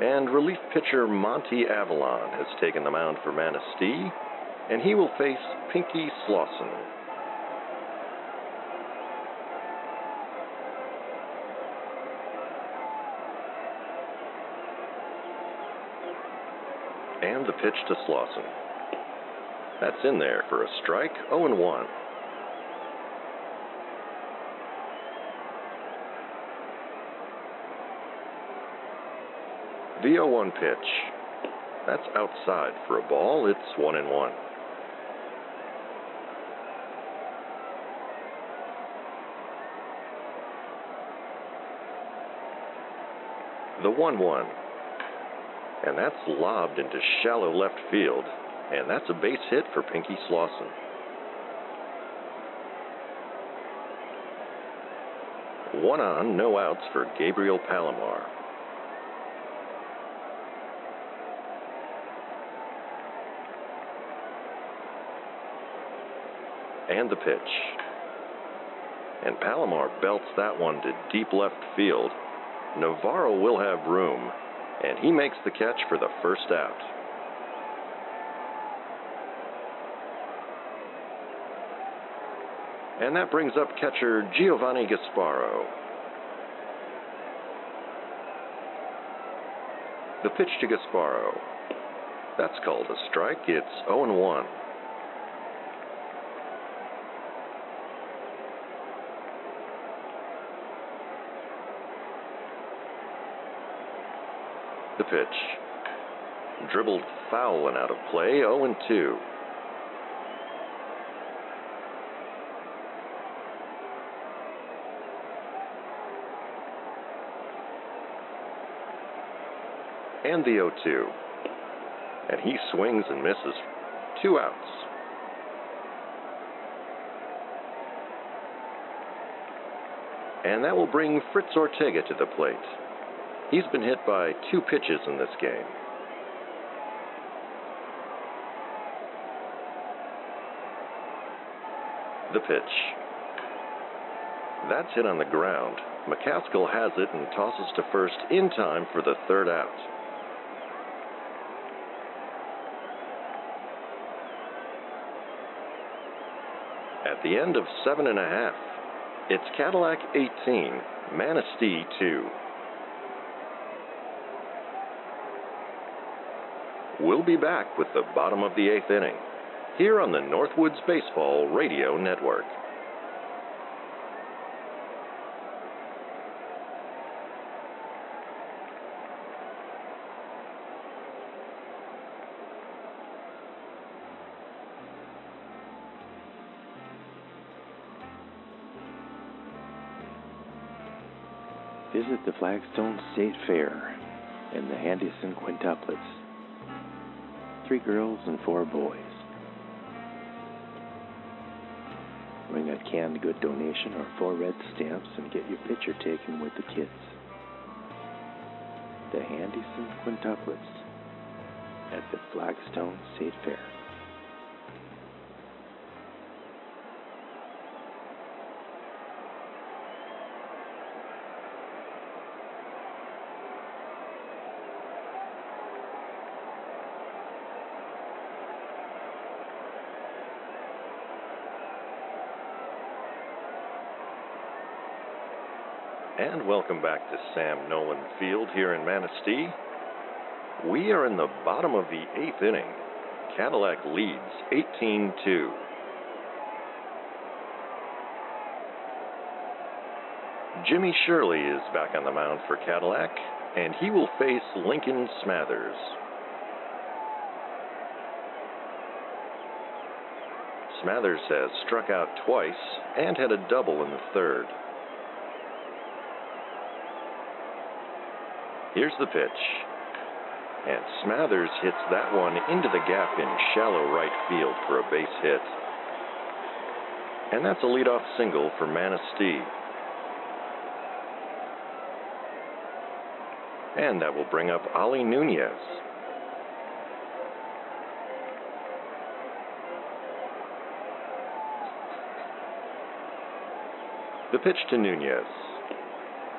And relief pitcher Monty Avalon has taken the mound for Manistee, and he will face Pinky Slauson. And the pitch to Slauson. That's in there for a strike, 0 and 1. The 0 1 pitch. That's outside for a ball. It's 1 and 1. The 1 1. And that's lobbed into shallow left field. And that's a base hit for Pinky Slauson. One on, no outs for Gabriel Palomar. And the pitch. And Palomar belts that one to deep left field. Navarro will have room, and he makes the catch for the first out. And that brings up catcher Giovanni Gasparo. The pitch to Gasparo. That's called a strike. It's 0 1. The pitch. Dribbled foul and out of play, 0 2. And the 0 2. And he swings and misses. Two outs. And that will bring Fritz Ortega to the plate. He's been hit by two pitches in this game. The pitch. That's hit on the ground. McCaskill has it and tosses to first in time for the third out. At the end of seven and a half, it's Cadillac 18, Manistee 2. We'll be back with the bottom of the eighth inning here on the Northwoods Baseball Radio Network. Visit the Flagstone State Fair and the Handison Quintuplets. Three girls and four boys. Bring a canned good donation or four red stamps and get your picture taken with the kids. The Handison Quintuplets at the Flagstone State Fair. And welcome back to Sam Nolan Field here in Manistee. We are in the bottom of the eighth inning. Cadillac leads 18 2. Jimmy Shirley is back on the mound for Cadillac, and he will face Lincoln Smathers. Smathers has struck out twice and had a double in the third. Here's the pitch. And Smathers hits that one into the gap in shallow right field for a base hit. And that's a leadoff single for Manistee. And that will bring up Ali Nunez. The pitch to Nunez.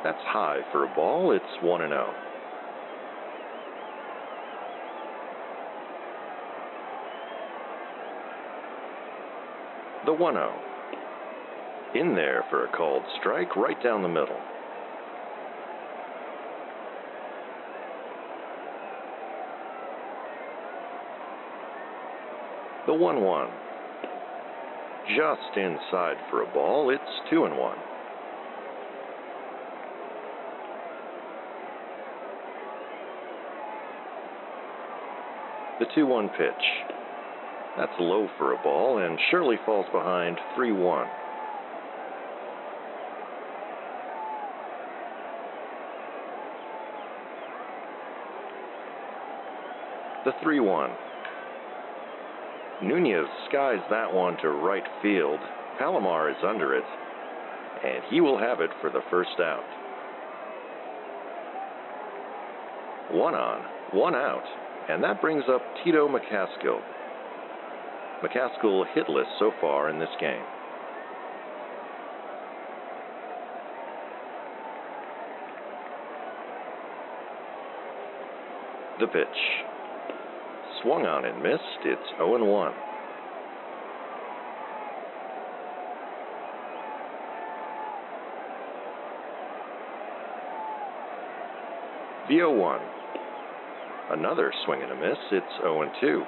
That's high for a ball. It's 1 0. The 1 0. In there for a called strike right down the middle. The 1 1. Just inside for a ball, it's 2 and 1. The 2 1 pitch. That's low for a ball and Shirley falls behind 3 1. The 3 1. Nunez skies that one to right field. Palomar is under it, and he will have it for the first out. One on, one out, and that brings up Tito McCaskill. McCaskill hitless so far in this game. The pitch. Swung on and missed. It's 0 1. The 0 1. Another swing and a miss. It's 0 2.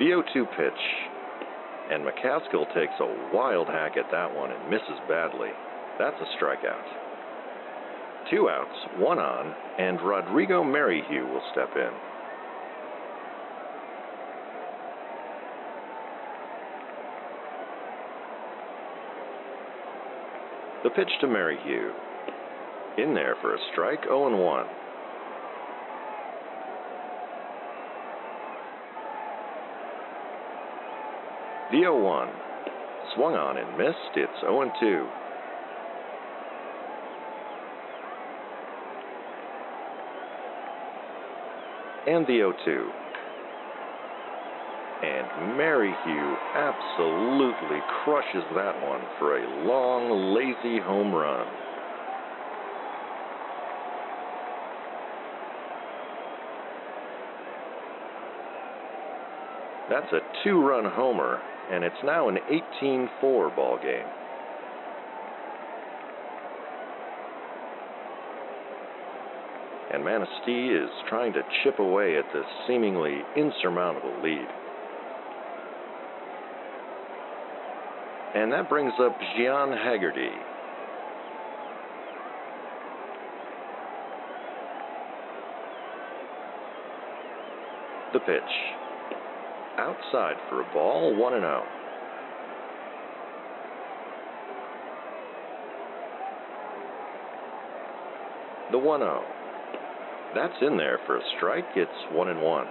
The 0 2 pitch. And McCaskill takes a wild hack at that one and misses badly. That's a strikeout. Two outs, one on, and Rodrigo Merrihew will step in. The pitch to Merrihew. In there for a strike, 0 1. The 0 1. Swung on and missed. It's 0 2. And the 0 2. And Merrihew absolutely crushes that one for a long, lazy home run. That's a two run homer, and it's now an 18 4 ball game. And Manistee is trying to chip away at this seemingly insurmountable lead. And that brings up Gian Haggerty. The pitch. Outside for a ball, 1 and 0. The 1 0. That's in there for a strike. It's 1 and 1.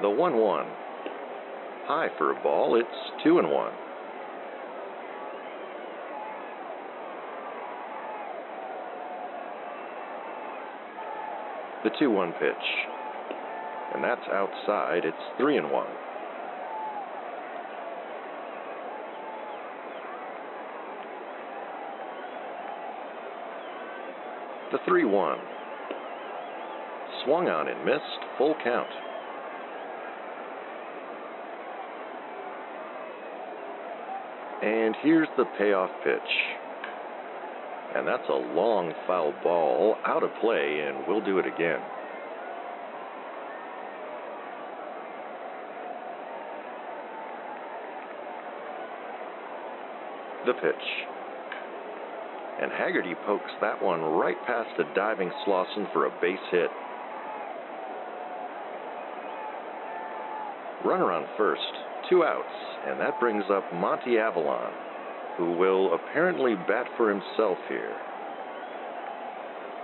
The 1 1. High for a ball, it's 2 and 1. The 2 1 pitch. And that's outside, it's 3 and 1. The 3 1. Swung on and missed, full count. And here's the payoff pitch. And that's a long foul ball out of play, and we'll do it again. The pitch. And Haggerty pokes that one right past the diving Slauson for a base hit. Runner on first, two outs, and that brings up Monty Avalon, who will apparently bat for himself here.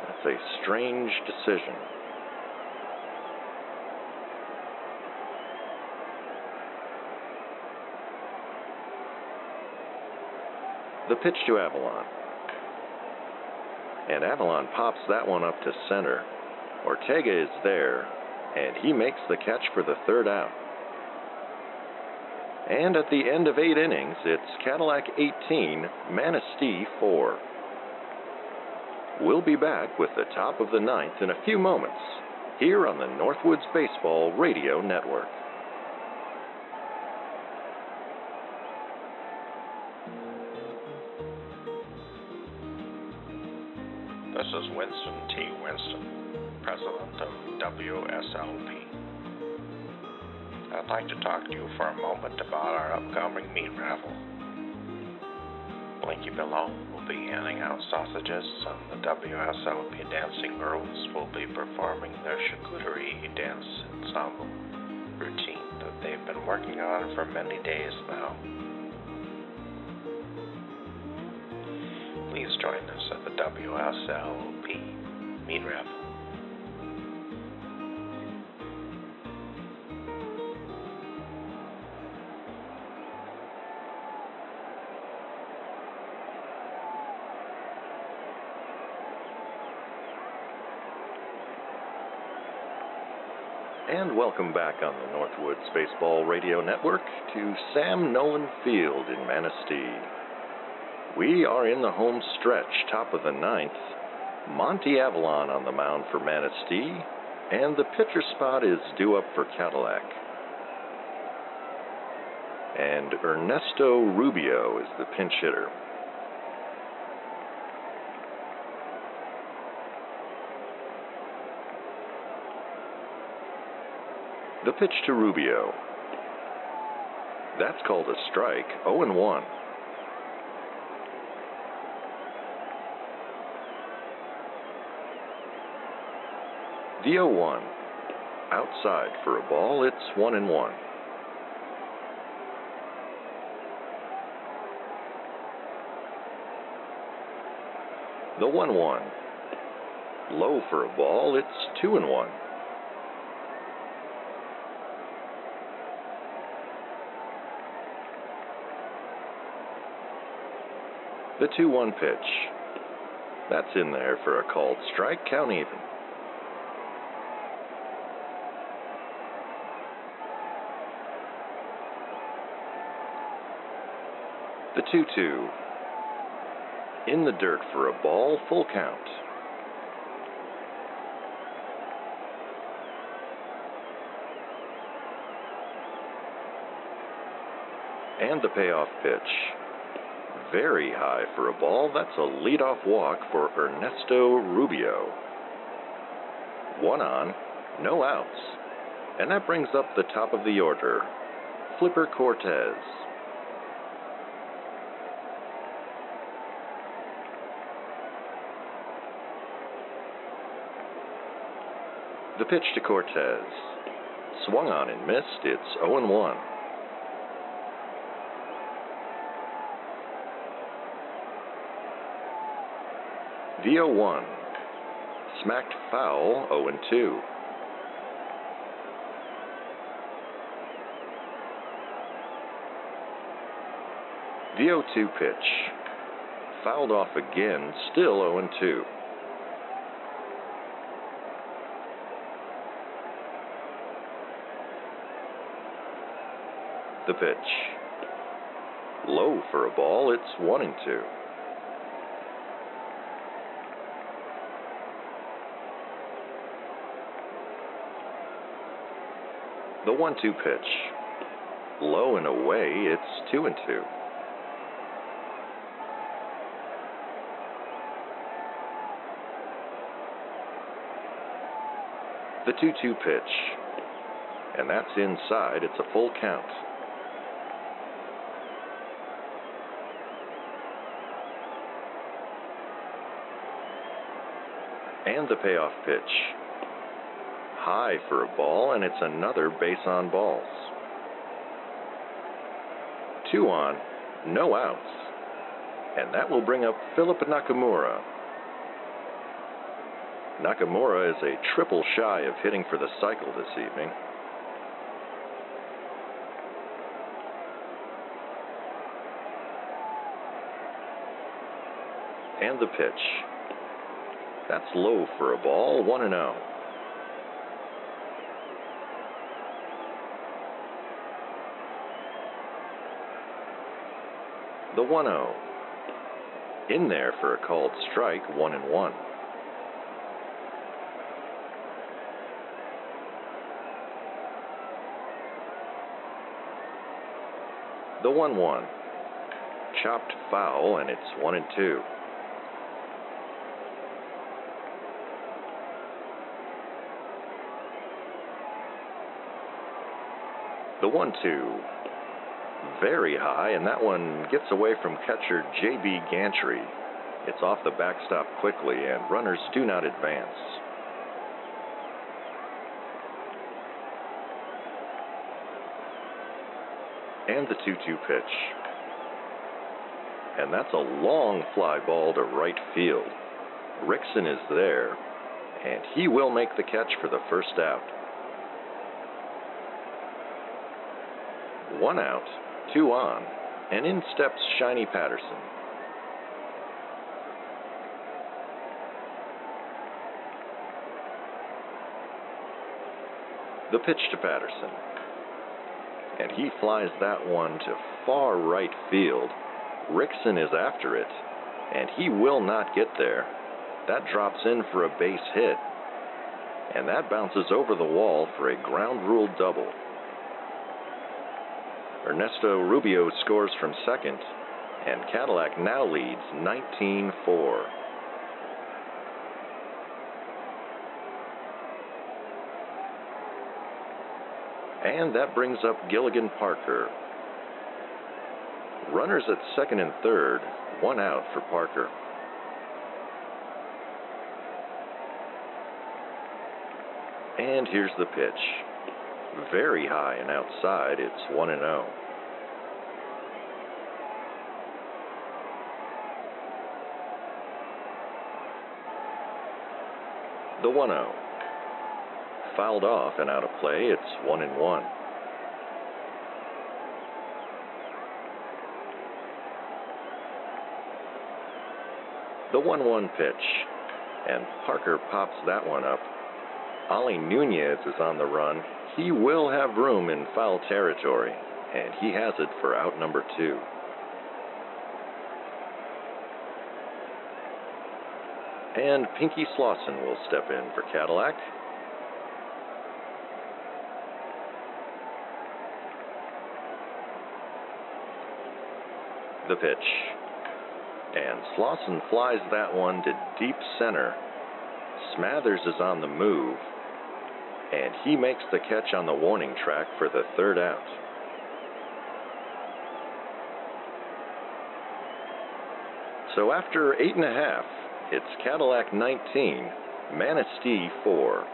That's a strange decision. The pitch to Avalon. And Avalon pops that one up to center. Ortega is there, and he makes the catch for the third out. And at the end of eight innings, it's Cadillac 18, Manistee 4. We'll be back with the top of the ninth in a few moments here on the Northwoods Baseball Radio Network. This is Winston T. Winston, president of WSLP. I'd like to talk to you for a moment about our upcoming meat raffle. Blinky below will be handing out sausages, and the WSLP Dancing Girls will be performing their charcuterie dance ensemble routine that they've been working on for many days now. Please join us at the WSLP Meat Raffle. Welcome back on the Northwoods Baseball Radio Network to Sam Nolan Field in Manistee. We are in the home stretch, top of the ninth. Monty Avalon on the mound for Manistee, and the pitcher spot is due up for Cadillac. And Ernesto Rubio is the pinch hitter. The pitch to Rubio. That's called a strike, 0 and 1. The 0 1. Outside for a ball, it's 1 and 1. The 1 1. Low for a ball, it's 2 and 1. The 2 1 pitch. That's in there for a called strike, count even. The 2 2. In the dirt for a ball, full count. And the payoff pitch very high for a ball. That's a leadoff walk for Ernesto Rubio. One on, no outs. And that brings up the top of the order Flipper Cortez. The pitch to Cortez. Swung on and missed. It's 0 1. 0 1. Smacked foul 0 2. VO2 pitch. Fouled off again, still 0 2. The pitch. Low for a ball, it's 1 and 2. The 1 2 pitch. Low and away, it's 2 and 2. The 2 2 pitch. And that's inside, it's a full count. And the payoff pitch high for a ball, and it's another base on balls. Two on, no outs. And that will bring up Philip Nakamura. Nakamura is a triple shy of hitting for the cycle this evening. And the pitch. That's low for a ball, 1 and 0. the 1 0. In there for a called strike, 1 and 1. The 1 1. Chopped foul, and it's 1 and 2. The 1 2 very high, and that one gets away from catcher J.B. Gantry. It's off the backstop quickly, and runners do not advance. And the 2 2 pitch. And that's a long fly ball to right field. Rickson is there, and he will make the catch for the first out. One out, two on, and in steps Shiny Patterson. The pitch to Patterson. And he flies that one to far right field. Rickson is after it, and he will not get there. That drops in for a base hit, and that bounces over the wall for a ground rule double. Ernesto Rubio scores from second, and Cadillac now leads 19 4. And that brings up Gilligan Parker. Runners at second and third, one out for Parker. And here's the pitch. Very high and outside, it's 1 and 0. The 1 0. Fouled off and out of play, it's 1 and 1. The 1 1 pitch, and Parker pops that one up Ollie Nunez is on the run. He will have room in foul territory, and he has it for out number two. And Pinky Slauson will step in for Cadillac. The pitch. And Slauson flies that one to deep center. Smathers is on the move, and he makes the catch on the warning track for the third out. So after eight and a half, it's Cadillac 19, Manistee 4.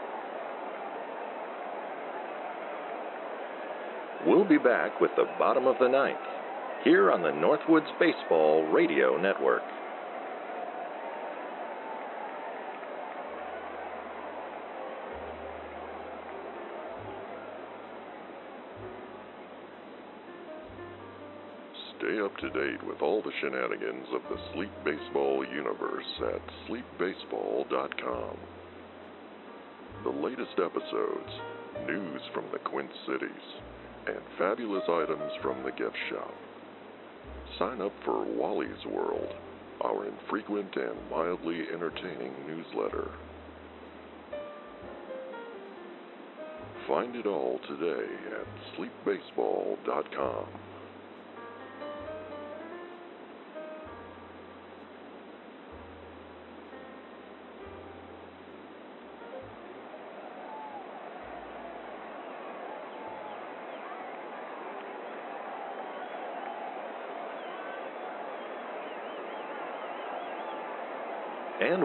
We'll be back with the bottom of the ninth here on the Northwoods Baseball Radio Network. To date with all the shenanigans of the Sleep Baseball universe at sleepbaseball.com. The latest episodes, news from the Quint Cities, and fabulous items from the gift shop. Sign up for Wally's World, our infrequent and mildly entertaining newsletter. Find it all today at sleepbaseball.com.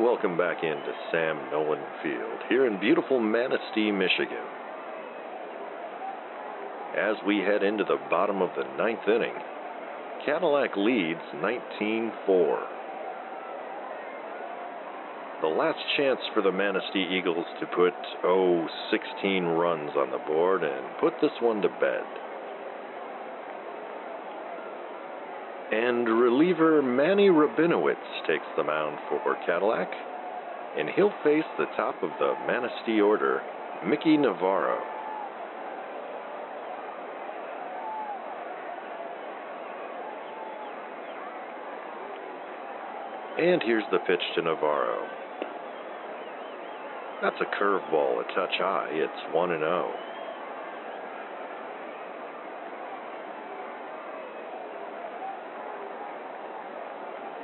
welcome back into Sam Nolan Field here in beautiful Manistee, Michigan. As we head into the bottom of the ninth inning, Cadillac leads 19 4. The last chance for the Manistee Eagles to put, oh, 16 runs on the board and put this one to bed. And reliever Manny Rabinowitz takes the mound for Cadillac, and he'll face the top of the Manistee order, Mickey Navarro. And here's the pitch to Navarro. That's a curveball, a touch high. It's 1 and 0.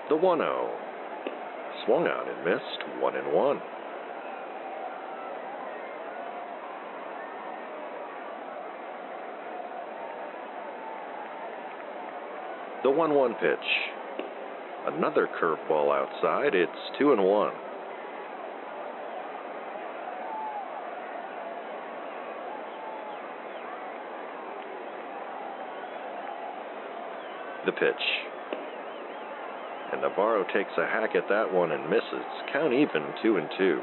The 1 0. Swung out and missed, 1 and 1. The 1 1 pitch. Another curveball outside. It's 2 and 1. The pitch. Navarro takes a hack at that one and misses. Count even 2 and 2.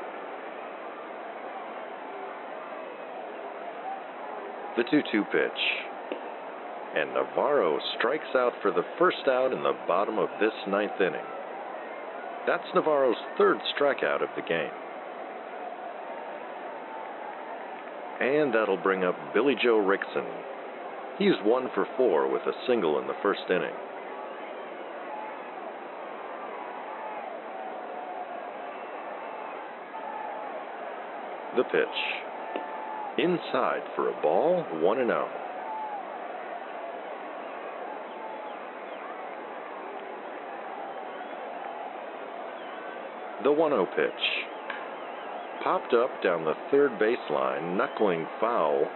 The 2 2 pitch. And Navarro strikes out for the first out in the bottom of this ninth inning. That's Navarro's third strikeout of the game. And that'll bring up Billy Joe Rickson. He's one for four with a single in the first inning. The pitch. Inside for a ball, 1 and 0. The 1 0 pitch. Popped up down the third baseline, knuckling foul.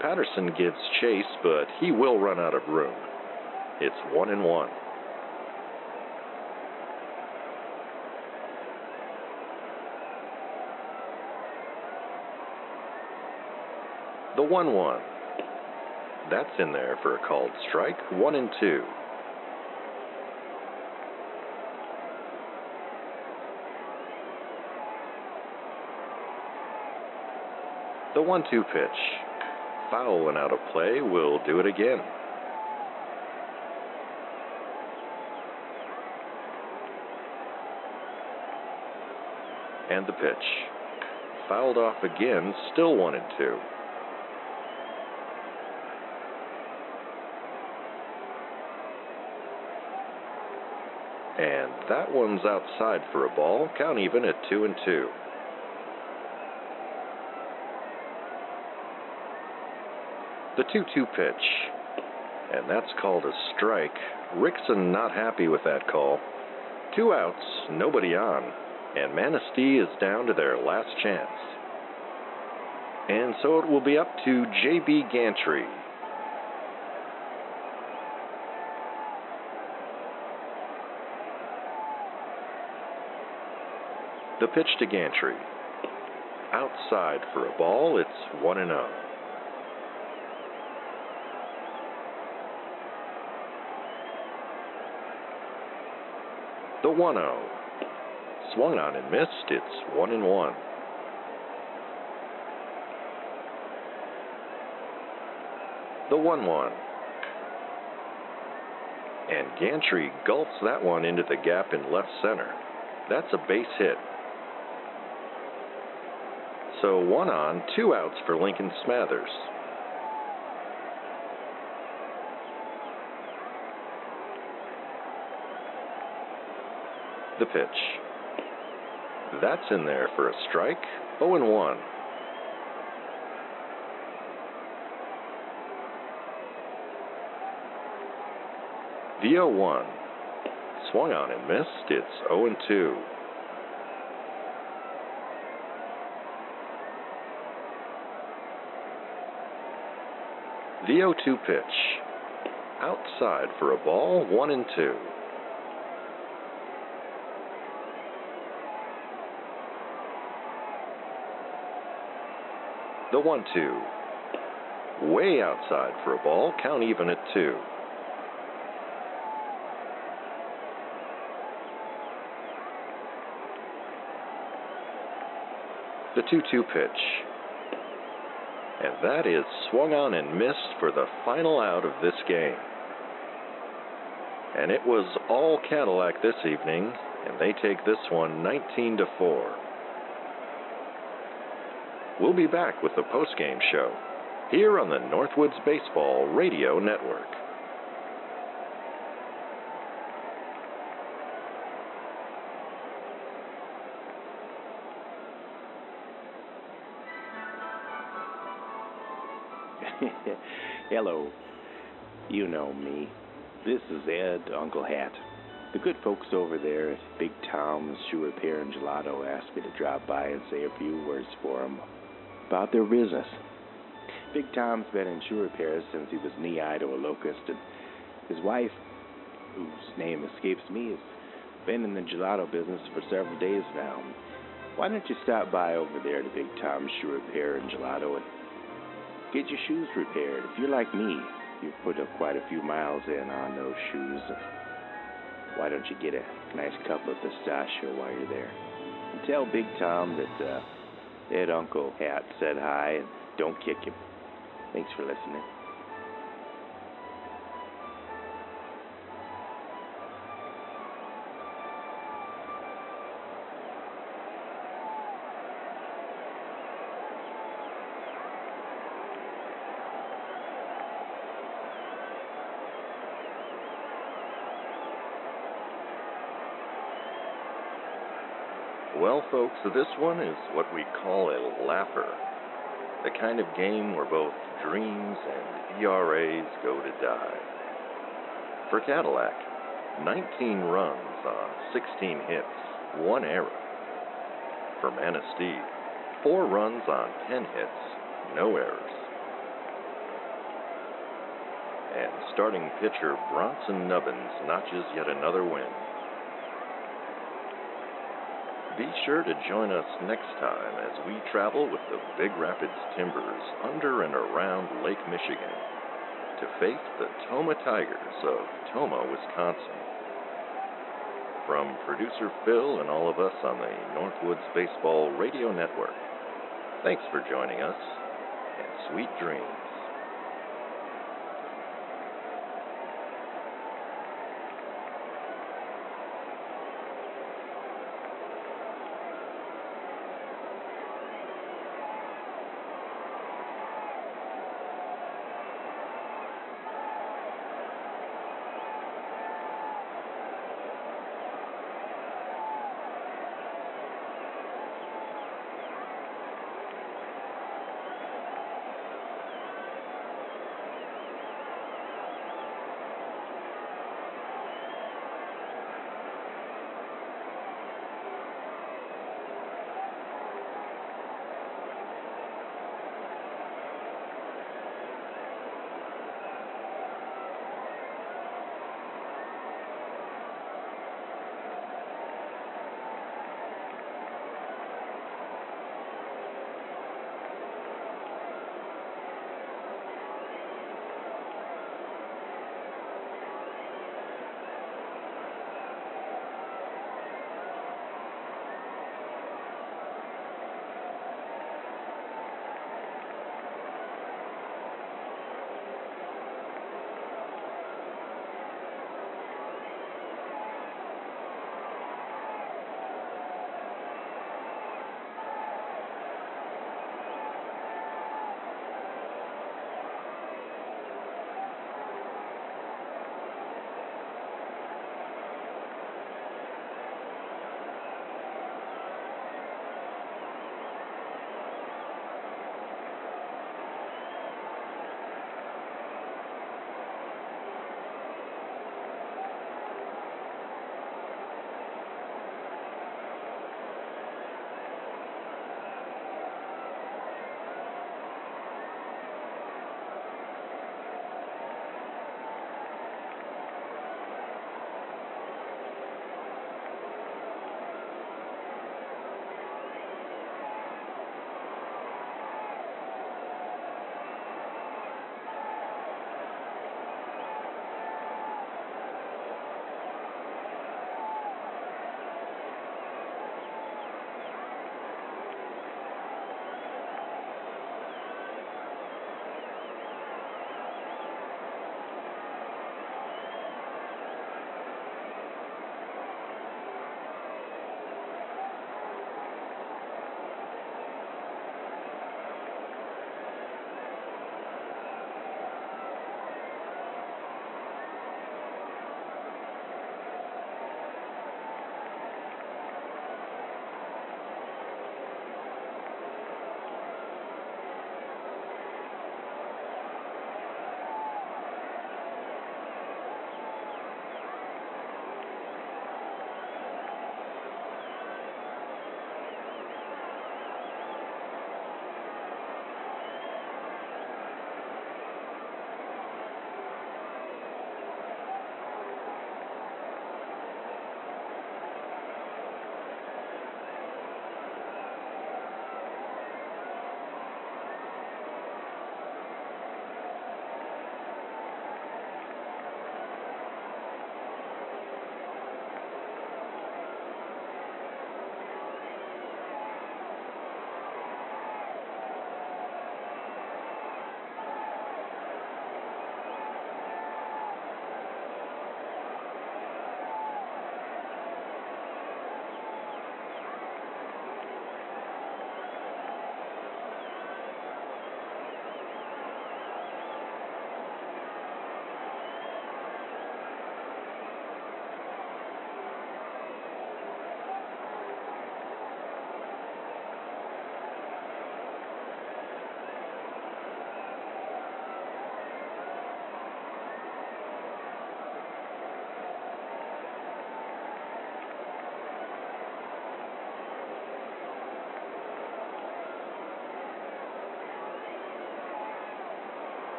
Patterson gives chase, but he will run out of room. It's 1 and 1. The 1 1. That's in there for a called strike, 1 and 2. The 1 2 pitch. Foul and out of play. we'll do it again. And the pitch. Fouled off again, still 1 and 2. And that one's outside for a ball. Count even at 2 and 2. The 2 2 pitch. And that's called a strike. Rickson not happy with that call. Two outs, nobody on, and Manistee is down to their last chance. And so it will be up to J.B. Gantry. The pitch to Gantry. Outside for a ball, it's 1 and 0. The 1 0. Swung on and missed. It's 1 and 1. The 1 1. And Gantry gulps that one into the gap in left center. That's a base hit. So one on, two outs for Lincoln Smathers. The pitch. That's in there for a strike. 0 and 1. The 0 1. Swung on and missed. It's 0 and 2. The 0 2 pitch. Outside for a ball, 1 and 2. The 1 2. Way outside for a ball, count even at 2. The 2 2 pitch. And that is swung on and missed for the final out of this game. And it was all Cadillac this evening, and they take this one 19 to 4. We'll be back with the postgame show here on the Northwoods Baseball Radio Network. Hello. You know me. This is Ed, Uncle Hat. The good folks over there at Big Tom's Shoe Repair and Gelato asked me to drop by and say a few words for them about their business. Big Tom's been in shoe repairs since he was knee high to a locust, and his wife, whose name escapes me. It's been in the gelato business for several days now. Why don't you stop by over there to Big Tom's Shoe Repair and Gelato and get your shoes repaired? If you're like me, you've put up quite a few miles in on those shoes. Why don't you get a nice cup of pistachio while you're there? And tell Big Tom that uh, that Uncle Hat said hi and don't kick him. Thanks for listening. Folks, this one is what we call a laugher. The kind of game where both dreams and ERAs go to die. For Cadillac, 19 runs on 16 hits, one error. For Manistee, four runs on 10 hits, no errors. And starting pitcher Bronson Nubbins notches yet another win. Be sure to join us next time as we travel with the Big Rapids Timbers under and around Lake Michigan to face the Tomah Tigers of Tomah, Wisconsin. From producer Phil and all of us on the Northwoods Baseball Radio Network, thanks for joining us and sweet dreams.